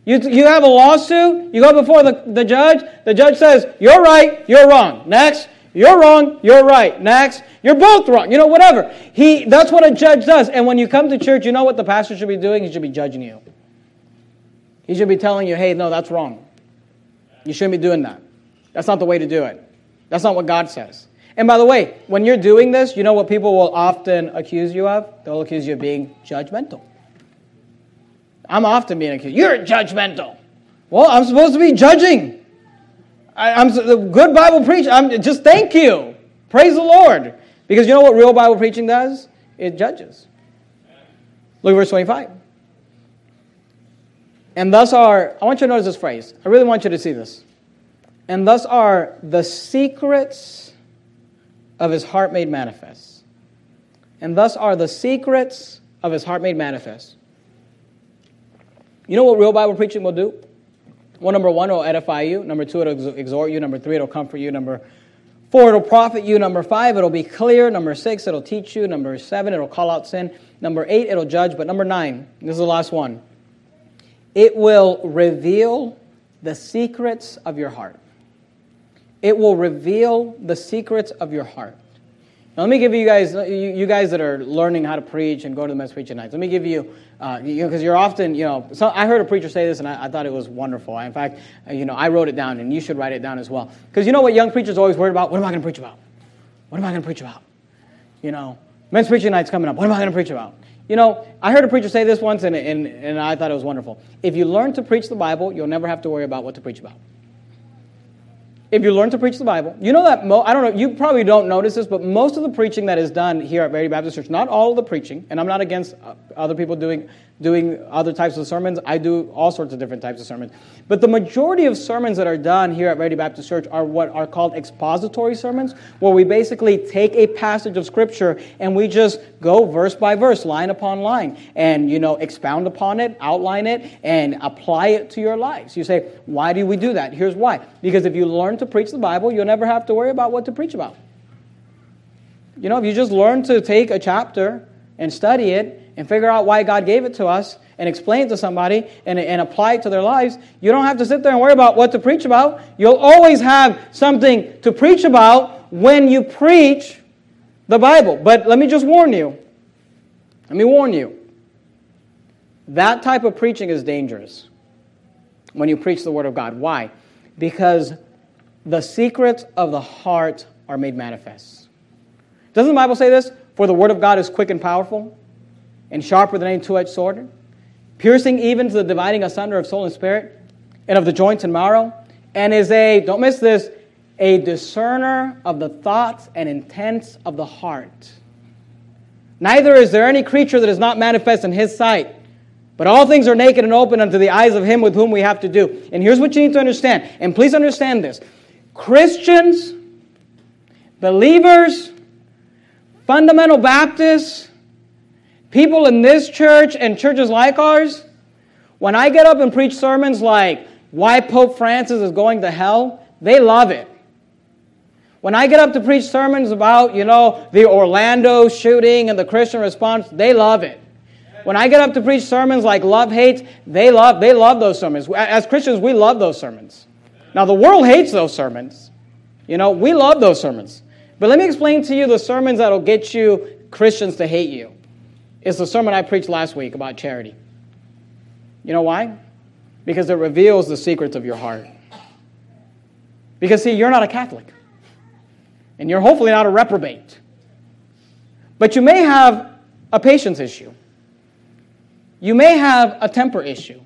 You, you have a lawsuit, you go before the, the judge, the judge says, you're right, you're wrong. Next, you're wrong, you're right. Next, you're both wrong. You know, whatever. He that's what a judge does. And when you come to church, you know what the pastor should be doing? He should be judging you. He should be telling you, hey, no, that's wrong. You shouldn't be doing that. That's not the way to do it. That's not what God says. And by the way, when you're doing this, you know what people will often accuse you of? They'll accuse you of being judgmental. I'm often being accused. You're judgmental. Well, I'm supposed to be judging. I, am the good Bible preaching. I'm just thank you. Praise the Lord. Because you know what real Bible preaching does? It judges. Look at verse 25. And thus are, I want you to notice this phrase. I really want you to see this. And thus are the secrets of his heart made manifest. And thus are the secrets of his heart made manifest. You know what real Bible preaching will do? Well, number one, it'll edify you. Number two, it'll exhort you. Number three, it'll comfort you. Number four, it'll profit you. Number five, it'll be clear. Number six, it'll teach you. Number seven, it'll call out sin. Number eight, it'll judge. But number nine, this is the last one. It will reveal the secrets of your heart. It will reveal the secrets of your heart. Now, let me give you guys, you, guys that are learning how to preach and go to the men's preaching nights, let me give you, because uh, you know, you're often, you know, so I heard a preacher say this and I, I thought it was wonderful. in fact, you know, I wrote it down and you should write it down as well. Because you know what young preachers always worried about? What am I going to preach about? What am I going to preach about? You know, men's preaching night's coming up. What am I going to preach about? You know, I heard a preacher say this once and, and, and I thought it was wonderful. If you learn to preach the Bible, you'll never have to worry about what to preach about if you learn to preach the Bible, you know that, mo- I don't know, you probably don't notice this, but most of the preaching that is done here at Verity Baptist Church, not all of the preaching, and I'm not against uh, other people doing doing other types of sermons. I do all sorts of different types of sermons. But the majority of sermons that are done here at Verity Baptist Church are what are called expository sermons, where we basically take a passage of Scripture and we just go verse by verse, line upon line, and you know expound upon it, outline it, and apply it to your lives. You say, why do we do that? Here's why: because if you learn to preach the Bible, you'll never have to worry about what to preach about. You know, if you just learn to take a chapter and study it and figure out why God gave it to us and explain it to somebody and, and apply it to their lives, you don't have to sit there and worry about what to preach about. You'll always have something to preach about when you preach the Bible. But let me just warn you. Let me warn you. That type of preaching is dangerous when you preach the Word of God. Why? Because the secrets of the heart are made manifest. Doesn't the Bible say this? For the Word of God is quick and powerful and sharper than any two edged sword, piercing even to the dividing asunder of soul and spirit, and of the joints and marrow, and is a, don't miss this, a discerner of the thoughts and intents of the heart. Neither is there any creature that is not manifest in his sight, but all things are naked and open unto the eyes of him with whom we have to do. And here's what you need to understand, and please understand this Christians, believers, fundamental Baptists, People in this church and churches like ours, when I get up and preach sermons like why Pope Francis is going to hell, they love it. When I get up to preach sermons about, you know, the Orlando shooting and the Christian response, they love it. When I get up to preach sermons like love hates, they love they love those sermons. As Christians, we love those sermons. Now the world hates those sermons. You know, we love those sermons. But let me explain to you the sermons that'll get you Christians to hate you is the sermon I preached last week about charity. You know why? Because it reveals the secrets of your heart. Because, see, you're not a Catholic, and you're hopefully not a reprobate. But you may have a patience issue, you may have a temper issue.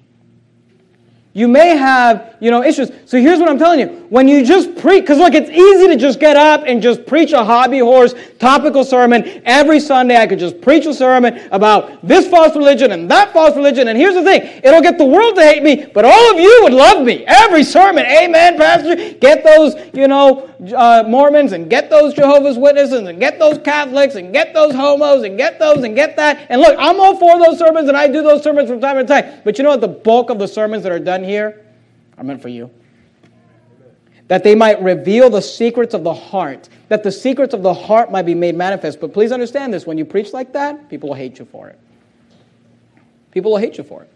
You may have, you know, issues. So here's what I'm telling you. When you just preach, because look, it's easy to just get up and just preach a hobby horse topical sermon. Every Sunday I could just preach a sermon about this false religion and that false religion. And here's the thing. It'll get the world to hate me, but all of you would love me. Every sermon. Amen, Pastor. Get those, you know, uh, Mormons and get those Jehovah's Witnesses and get those Catholics and get those homos and get those and get that. And look, I'm all for those sermons and I do those sermons from time to time. But you know what? The bulk of the sermons that are done here are meant for you. That they might reveal the secrets of the heart, that the secrets of the heart might be made manifest. But please understand this when you preach like that, people will hate you for it. People will hate you for it.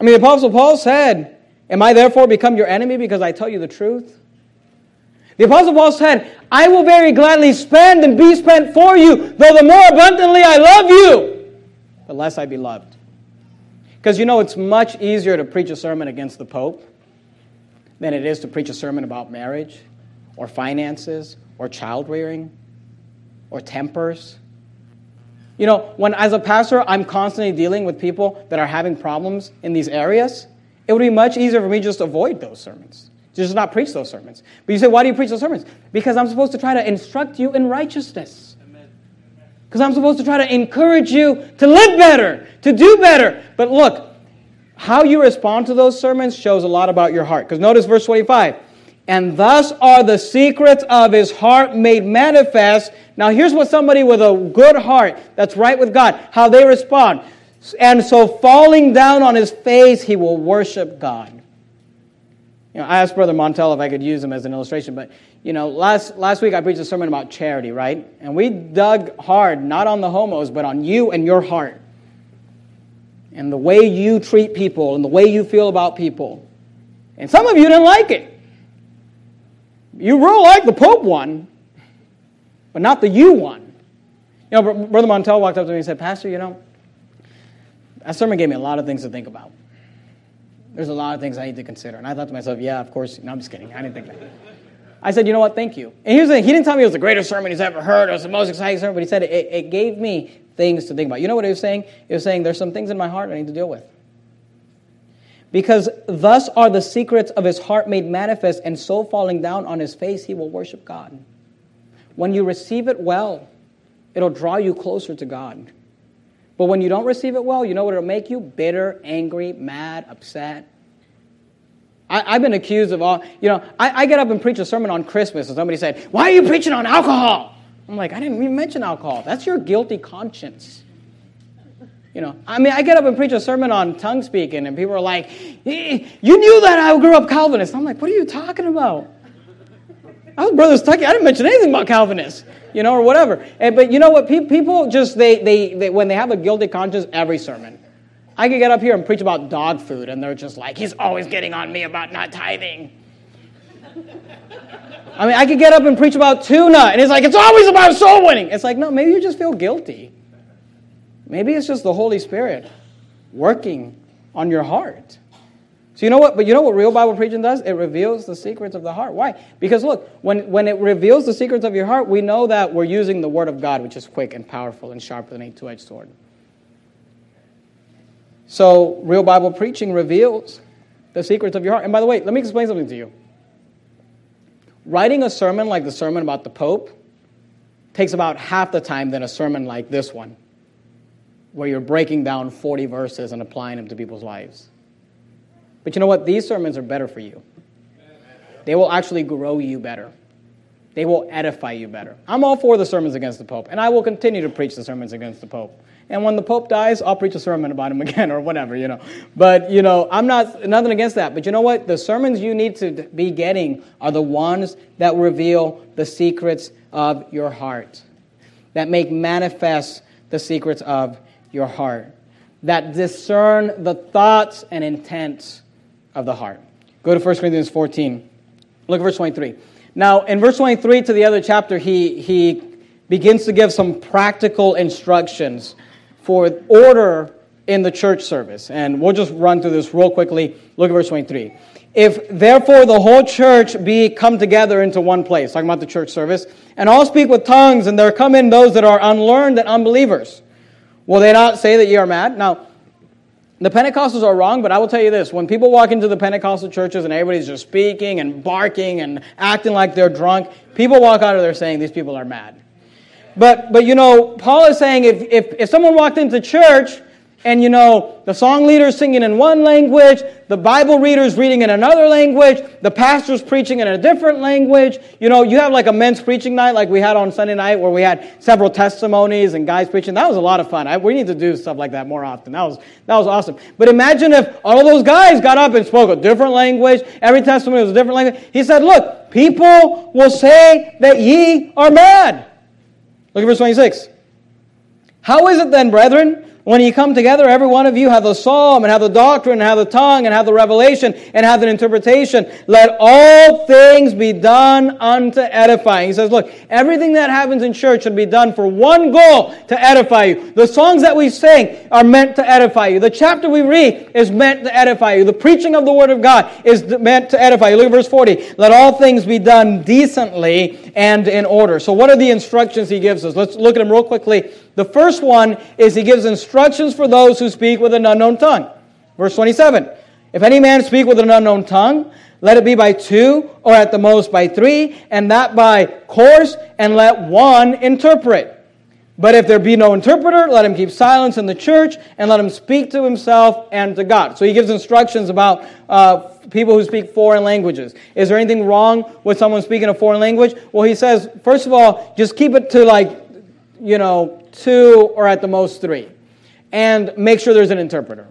I mean, the Apostle Paul said, Am I therefore become your enemy because I tell you the truth? The Apostle Paul said, I will very gladly spend and be spent for you, though the more abundantly I love you, the less I be loved. Because you know, it's much easier to preach a sermon against the Pope than it is to preach a sermon about marriage or finances or child rearing or tempers. You know, when as a pastor, I'm constantly dealing with people that are having problems in these areas, it would be much easier for me just to avoid those sermons, just not preach those sermons. But you say, why do you preach those sermons? Because I'm supposed to try to instruct you in righteousness. Because I'm supposed to try to encourage you to live better, to do better. But look, how you respond to those sermons shows a lot about your heart. Because notice verse 25. And thus are the secrets of his heart made manifest. Now, here's what somebody with a good heart that's right with God, how they respond. And so, falling down on his face, he will worship God. You know, I asked Brother Montel if I could use him as an illustration, but you know, last, last week I preached a sermon about charity, right? And we dug hard, not on the homos, but on you and your heart. And the way you treat people and the way you feel about people. And some of you didn't like it. You really like the Pope one, but not the you one. You know, Brother Montel walked up to me and said, Pastor, you know, that sermon gave me a lot of things to think about. There's a lot of things I need to consider. And I thought to myself, yeah, of course. No, I'm just kidding. I didn't think that. I said, you know what? Thank you. And. He didn't tell me it was the greatest sermon he's ever heard. It was the most exciting sermon, but he said it, it gave me things to think about. You know what he was saying? He was saying, there's some things in my heart I need to deal with. Because thus are the secrets of his heart made manifest, and so falling down on his face, he will worship God. When you receive it well, it'll draw you closer to God. But when you don't receive it well, you know what it'll make you? Bitter, angry, mad, upset. I, have been accused of all, you know, I, I get up and preach a sermon on Christmas, and somebody said, Why are you preaching on alcohol? I'm like, I didn't even mention alcohol. That's your guilty conscience. You know, I mean, I get up and preach a sermon on tongue speaking, and people are like, eh, You knew that I grew up Calvinist. I'm like, What are you talking about? I was Brother Stucky. I didn't mention anything about Calvinists, you know, or whatever. And, but you know what? People just, they, they, they, when they have a guilty conscience, every sermon. I could get up here and preach about dog food, and they're just like, he's always getting on me about not tithing. I mean, I could get up and preach about tuna, and it's like, it's always about soul winning. It's like, no, maybe you just feel guilty. Maybe it's just the Holy Spirit working on your heart. So you know what? But you know what real Bible preaching does? It reveals the secrets of the heart. Why? Because look, when, when it reveals the secrets of your heart, we know that we're using the Word of God, which is quick and powerful and sharper than a two-edged sword. So real Bible preaching reveals the secrets of your heart. And by the way, let me explain something to you. Writing a sermon like the sermon about the Pope takes about half the time than a sermon like this one, where you're breaking down 40 verses and applying them to people's lives. But you know what? These sermons are better for you. They will actually grow you better. They will edify you better. I'm all for the sermons against the Pope, and I will continue to preach the sermons against the Pope. And when the Pope dies, I'll preach a sermon about him again or whatever, you know. But, you know, I'm not, nothing against that. But you know what? The sermons you need to be getting are the ones that reveal the secrets of your heart, that make manifest the secrets of your heart, that discern the thoughts and intents of the heart. Go to 1 Corinthians 14. Look at verse 23. Now, in verse 23 to the other chapter, he, he begins to give some practical instructions for order in the church service. And we'll just run through this real quickly. Look at verse 23. If therefore the whole church be come together into one place, talking about the church service, and all speak with tongues, and there come in those that are unlearned and unbelievers, will they not say that ye are mad? Now, the Pentecostals are wrong, but I will tell you this. When people walk into the Pentecostal churches and everybody's just speaking and barking and acting like they're drunk, people walk out of there saying these people are mad. But, but you know, Paul is saying if, if, if someone walked into church and you know, the song leader's singing in one language, the Bible reader's reading in another language, the pastor's preaching in a different language. You know, you have like a men's preaching night like we had on Sunday night where we had several testimonies and guys preaching. That was a lot of fun. I, we need to do stuff like that more often. That was, that was awesome. But imagine if all those guys got up and spoke a different language. Every testimony was a different language. He said, look, people will say that ye are mad. Look at verse 26. How is it then, brethren? When you come together, every one of you have the psalm and have the doctrine and have the tongue and have the revelation and have the interpretation. Let all things be done unto edifying. He says, look, everything that happens in church should be done for one goal to edify you. The songs that we sing are meant to edify you. The chapter we read is meant to edify you. The preaching of the word of God is meant to edify you. Look at verse 40. Let all things be done decently and in order. So what are the instructions he gives us? Let's look at them real quickly the first one is he gives instructions for those who speak with an unknown tongue. Verse 27 If any man speak with an unknown tongue, let it be by two, or at the most by three, and that by course, and let one interpret. But if there be no interpreter, let him keep silence in the church, and let him speak to himself and to God. So he gives instructions about uh, people who speak foreign languages. Is there anything wrong with someone speaking a foreign language? Well, he says, first of all, just keep it to like, you know, two, or at the most three. And make sure there's an interpreter.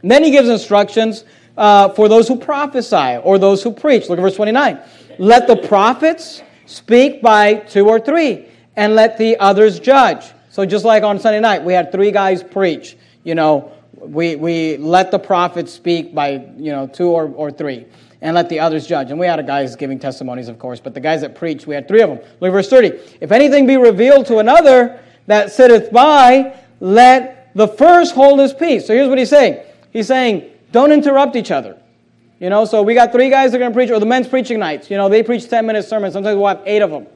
And then he gives instructions uh, for those who prophesy or those who preach. Look at verse 29. Let the prophets speak by two or three, and let the others judge. So just like on Sunday night, we had three guys preach. You know, we, we let the prophets speak by, you know, two or, or three and let the others judge. And we had a guys giving testimonies, of course, but the guys that preached, we had three of them. Look verse 30. If anything be revealed to another, that sitteth by, let the first hold his peace. So here's what he's saying. He's saying, don't interrupt each other. You know, so we got three guys that are going to preach, or the men's preaching nights. You know, they preach 10 minute sermons. Sometimes we'll have eight of them.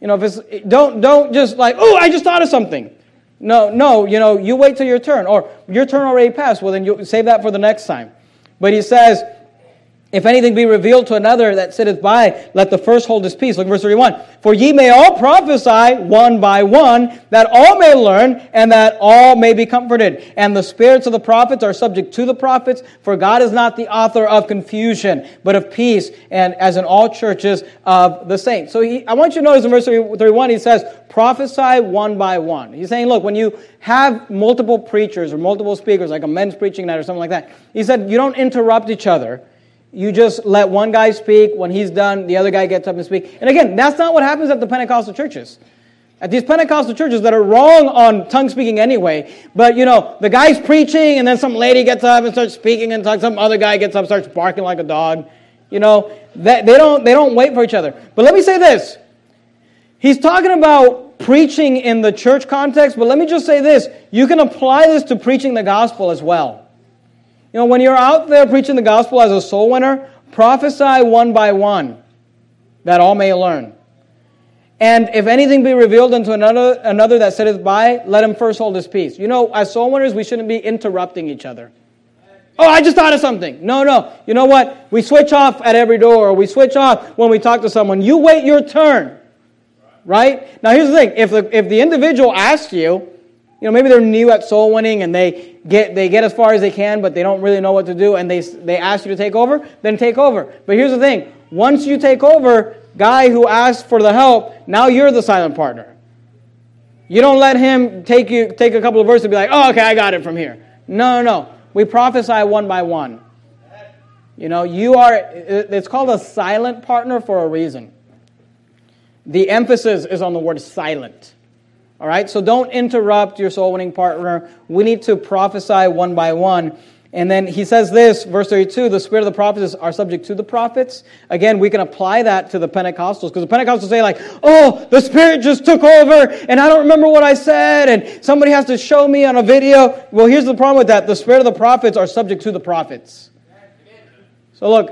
You know, if it's, don't, don't just like, oh, I just thought of something. No, no, you know, you wait till your turn. Or your turn already passed. Well, then you save that for the next time. But he says, If anything be revealed to another that sitteth by, let the first hold his peace. Look at verse 31. For ye may all prophesy one by one, that all may learn, and that all may be comforted. And the spirits of the prophets are subject to the prophets, for God is not the author of confusion, but of peace, and as in all churches of the saints. So he, I want you to notice in verse 31, he says, prophesy one by one. He's saying, look, when you have multiple preachers or multiple speakers, like a men's preaching night or something like that, he said, you don't interrupt each other you just let one guy speak. When he's done, the other guy gets up and speaks. And again, that's not what happens at the Pentecostal churches. At these Pentecostal churches that are wrong on tongue speaking anyway, but you know, the guy's preaching and then some lady gets up and starts speaking and some other guy gets up starts barking like a dog. You know, they, they, don't, they don't wait for each other. But let me say this. He's talking about preaching in the church context, but let me just say this. You can apply this to preaching the gospel as well. You know, when you're out there preaching the gospel as a soul winner, prophesy one by one that all may learn. And if anything be revealed unto another, another that sitteth by, let him first hold his peace. You know, as soul winners, we shouldn't be interrupting each other. Oh, I just thought of something. No, no. You know what? We switch off at every door, or we switch off when we talk to someone. You wait your turn. Right? Now, here's the thing if the, if the individual asks you, you know, maybe they're new at soul winning and they get, they get as far as they can, but they don't really know what to do, and they, they ask you to take over, then take over. But here's the thing once you take over, guy who asked for the help, now you're the silent partner. You don't let him take, you, take a couple of verses and be like, oh, okay, I got it from here. No, no, no. We prophesy one by one. You know, you are, it's called a silent partner for a reason. The emphasis is on the word silent. All right, so don't interrupt your soul winning partner. We need to prophesy one by one. And then he says this, verse 32 the spirit of the prophets are subject to the prophets. Again, we can apply that to the Pentecostals because the Pentecostals say, like, oh, the spirit just took over and I don't remember what I said and somebody has to show me on a video. Well, here's the problem with that the spirit of the prophets are subject to the prophets. So look,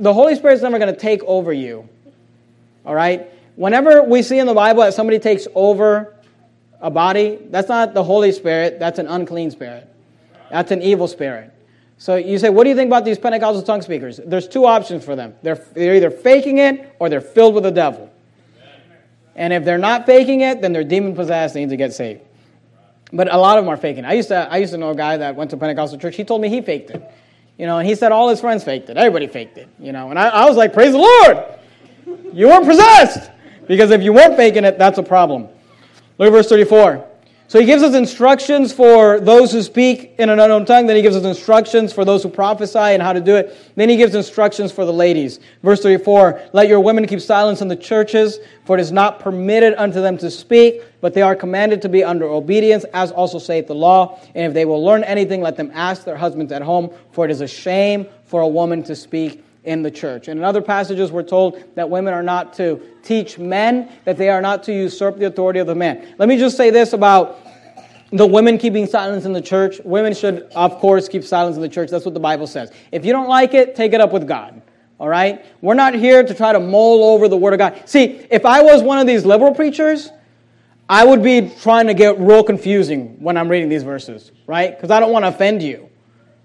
the Holy Spirit's never going to take over you. All right? Whenever we see in the Bible that somebody takes over a body, that's not the Holy Spirit, that's an unclean spirit. That's an evil spirit. So you say, what do you think about these Pentecostal tongue speakers? There's two options for them. They're, they're either faking it or they're filled with the devil. And if they're not faking it, then they're demon possessed, they need to get saved. But a lot of them are faking. I used to I used to know a guy that went to Pentecostal church. He told me he faked it. You know, and he said all his friends faked it. Everybody faked it. You know, and I, I was like, praise the Lord. You weren't possessed. Because if you weren't faking it, that's a problem. Look at verse 34. So he gives us instructions for those who speak in an unknown tongue. Then he gives us instructions for those who prophesy and how to do it. Then he gives instructions for the ladies. Verse 34 Let your women keep silence in the churches, for it is not permitted unto them to speak, but they are commanded to be under obedience, as also saith the law. And if they will learn anything, let them ask their husbands at home, for it is a shame for a woman to speak in the church. And in other passages, we're told that women are not to teach men, that they are not to usurp the authority of the man. Let me just say this about the women keeping silence in the church. Women should, of course, keep silence in the church. That's what the Bible says. If you don't like it, take it up with God. All right? We're not here to try to mull over the Word of God. See, if I was one of these liberal preachers, I would be trying to get real confusing when I'm reading these verses, right? Because I don't want to offend you.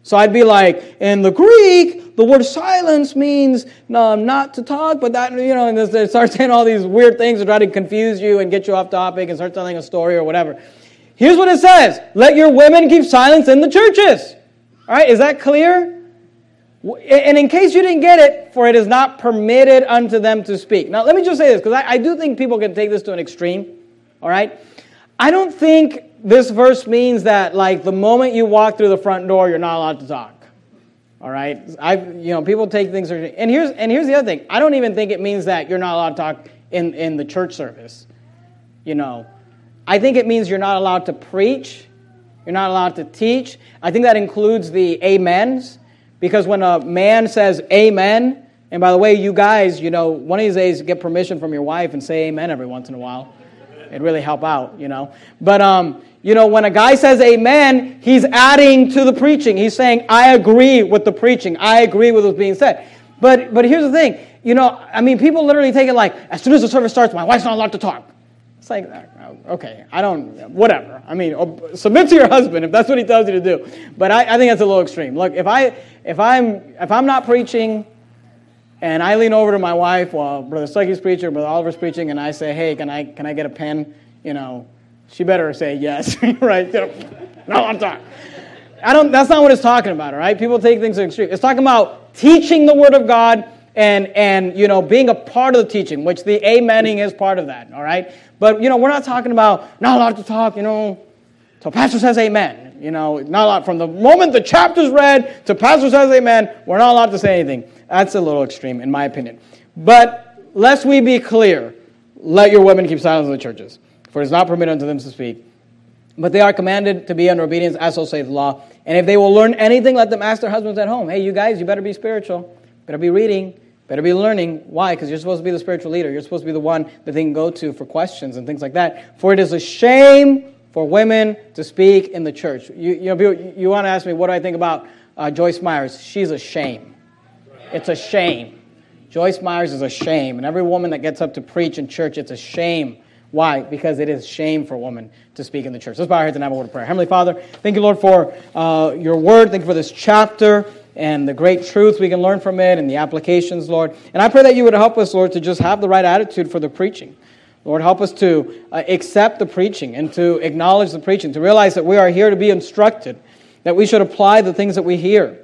So I'd be like, in the Greek, the word silence means no, not to talk, but that, you know, and they start saying all these weird things to try to confuse you and get you off topic and start telling a story or whatever. Here's what it says Let your women keep silence in the churches. All right, is that clear? And in case you didn't get it, for it is not permitted unto them to speak. Now, let me just say this, because I, I do think people can take this to an extreme. All right? I don't think this verse means that like the moment you walk through the front door, you're not allowed to talk. All right, I you know people take things and here's and here's the other thing. I don't even think it means that you're not allowed to talk in in the church service. You know, I think it means you're not allowed to preach. You're not allowed to teach. I think that includes the amens because when a man says amen, and by the way, you guys, you know, one of these days get permission from your wife and say amen every once in a while. It'd really help out, you know. But um, you know, when a guy says amen, he's adding to the preaching. He's saying, I agree with the preaching. I agree with what's being said. But, but here's the thing. You know, I mean, people literally take it like, as soon as the service starts, my wife's not allowed to talk. It's like, uh, okay, I don't, whatever. I mean, submit to your husband if that's what he tells you to do. But I, I think that's a little extreme. Look, if, I, if, I'm, if I'm not preaching and I lean over to my wife while Brother Stucky's preaching, Brother Oliver's preaching, and I say, hey, can I, can I get a pen? You know, she better say yes, right? No, I'm talking. I don't, that's not what it's talking about, all right? People take things to extreme. It's talking about teaching the Word of God and, and, you know, being a part of the teaching, which the amening is part of that, all right? But, you know, we're not talking about not allowed to talk, you know, so pastor says amen. You know, not allowed. From the moment the chapter's read to pastor says amen, we're not allowed to say anything. That's a little extreme, in my opinion. But lest we be clear, let your women keep silence in the churches, for it is not permitted unto them to speak. But they are commanded to be under obedience, as so saith the law. And if they will learn anything, let them ask their husbands at home. Hey, you guys, you better be spiritual, better be reading, better be learning. Why? Because you're supposed to be the spiritual leader. You're supposed to be the one that they can go to for questions and things like that. For it is a shame for women to speak in the church. You, you, know, you, you want to ask me, what do I think about uh, Joyce Myers? She's a shame. It's a shame. Joyce Myers is a shame. And every woman that gets up to preach in church, it's a shame. Why? Because it is shame for a woman to speak in the church. Let's bow our heads and have a word of prayer. Heavenly Father, thank you, Lord, for uh, your word. Thank you for this chapter and the great truths we can learn from it and the applications, Lord. And I pray that you would help us, Lord, to just have the right attitude for the preaching. Lord, help us to uh, accept the preaching and to acknowledge the preaching, to realize that we are here to be instructed, that we should apply the things that we hear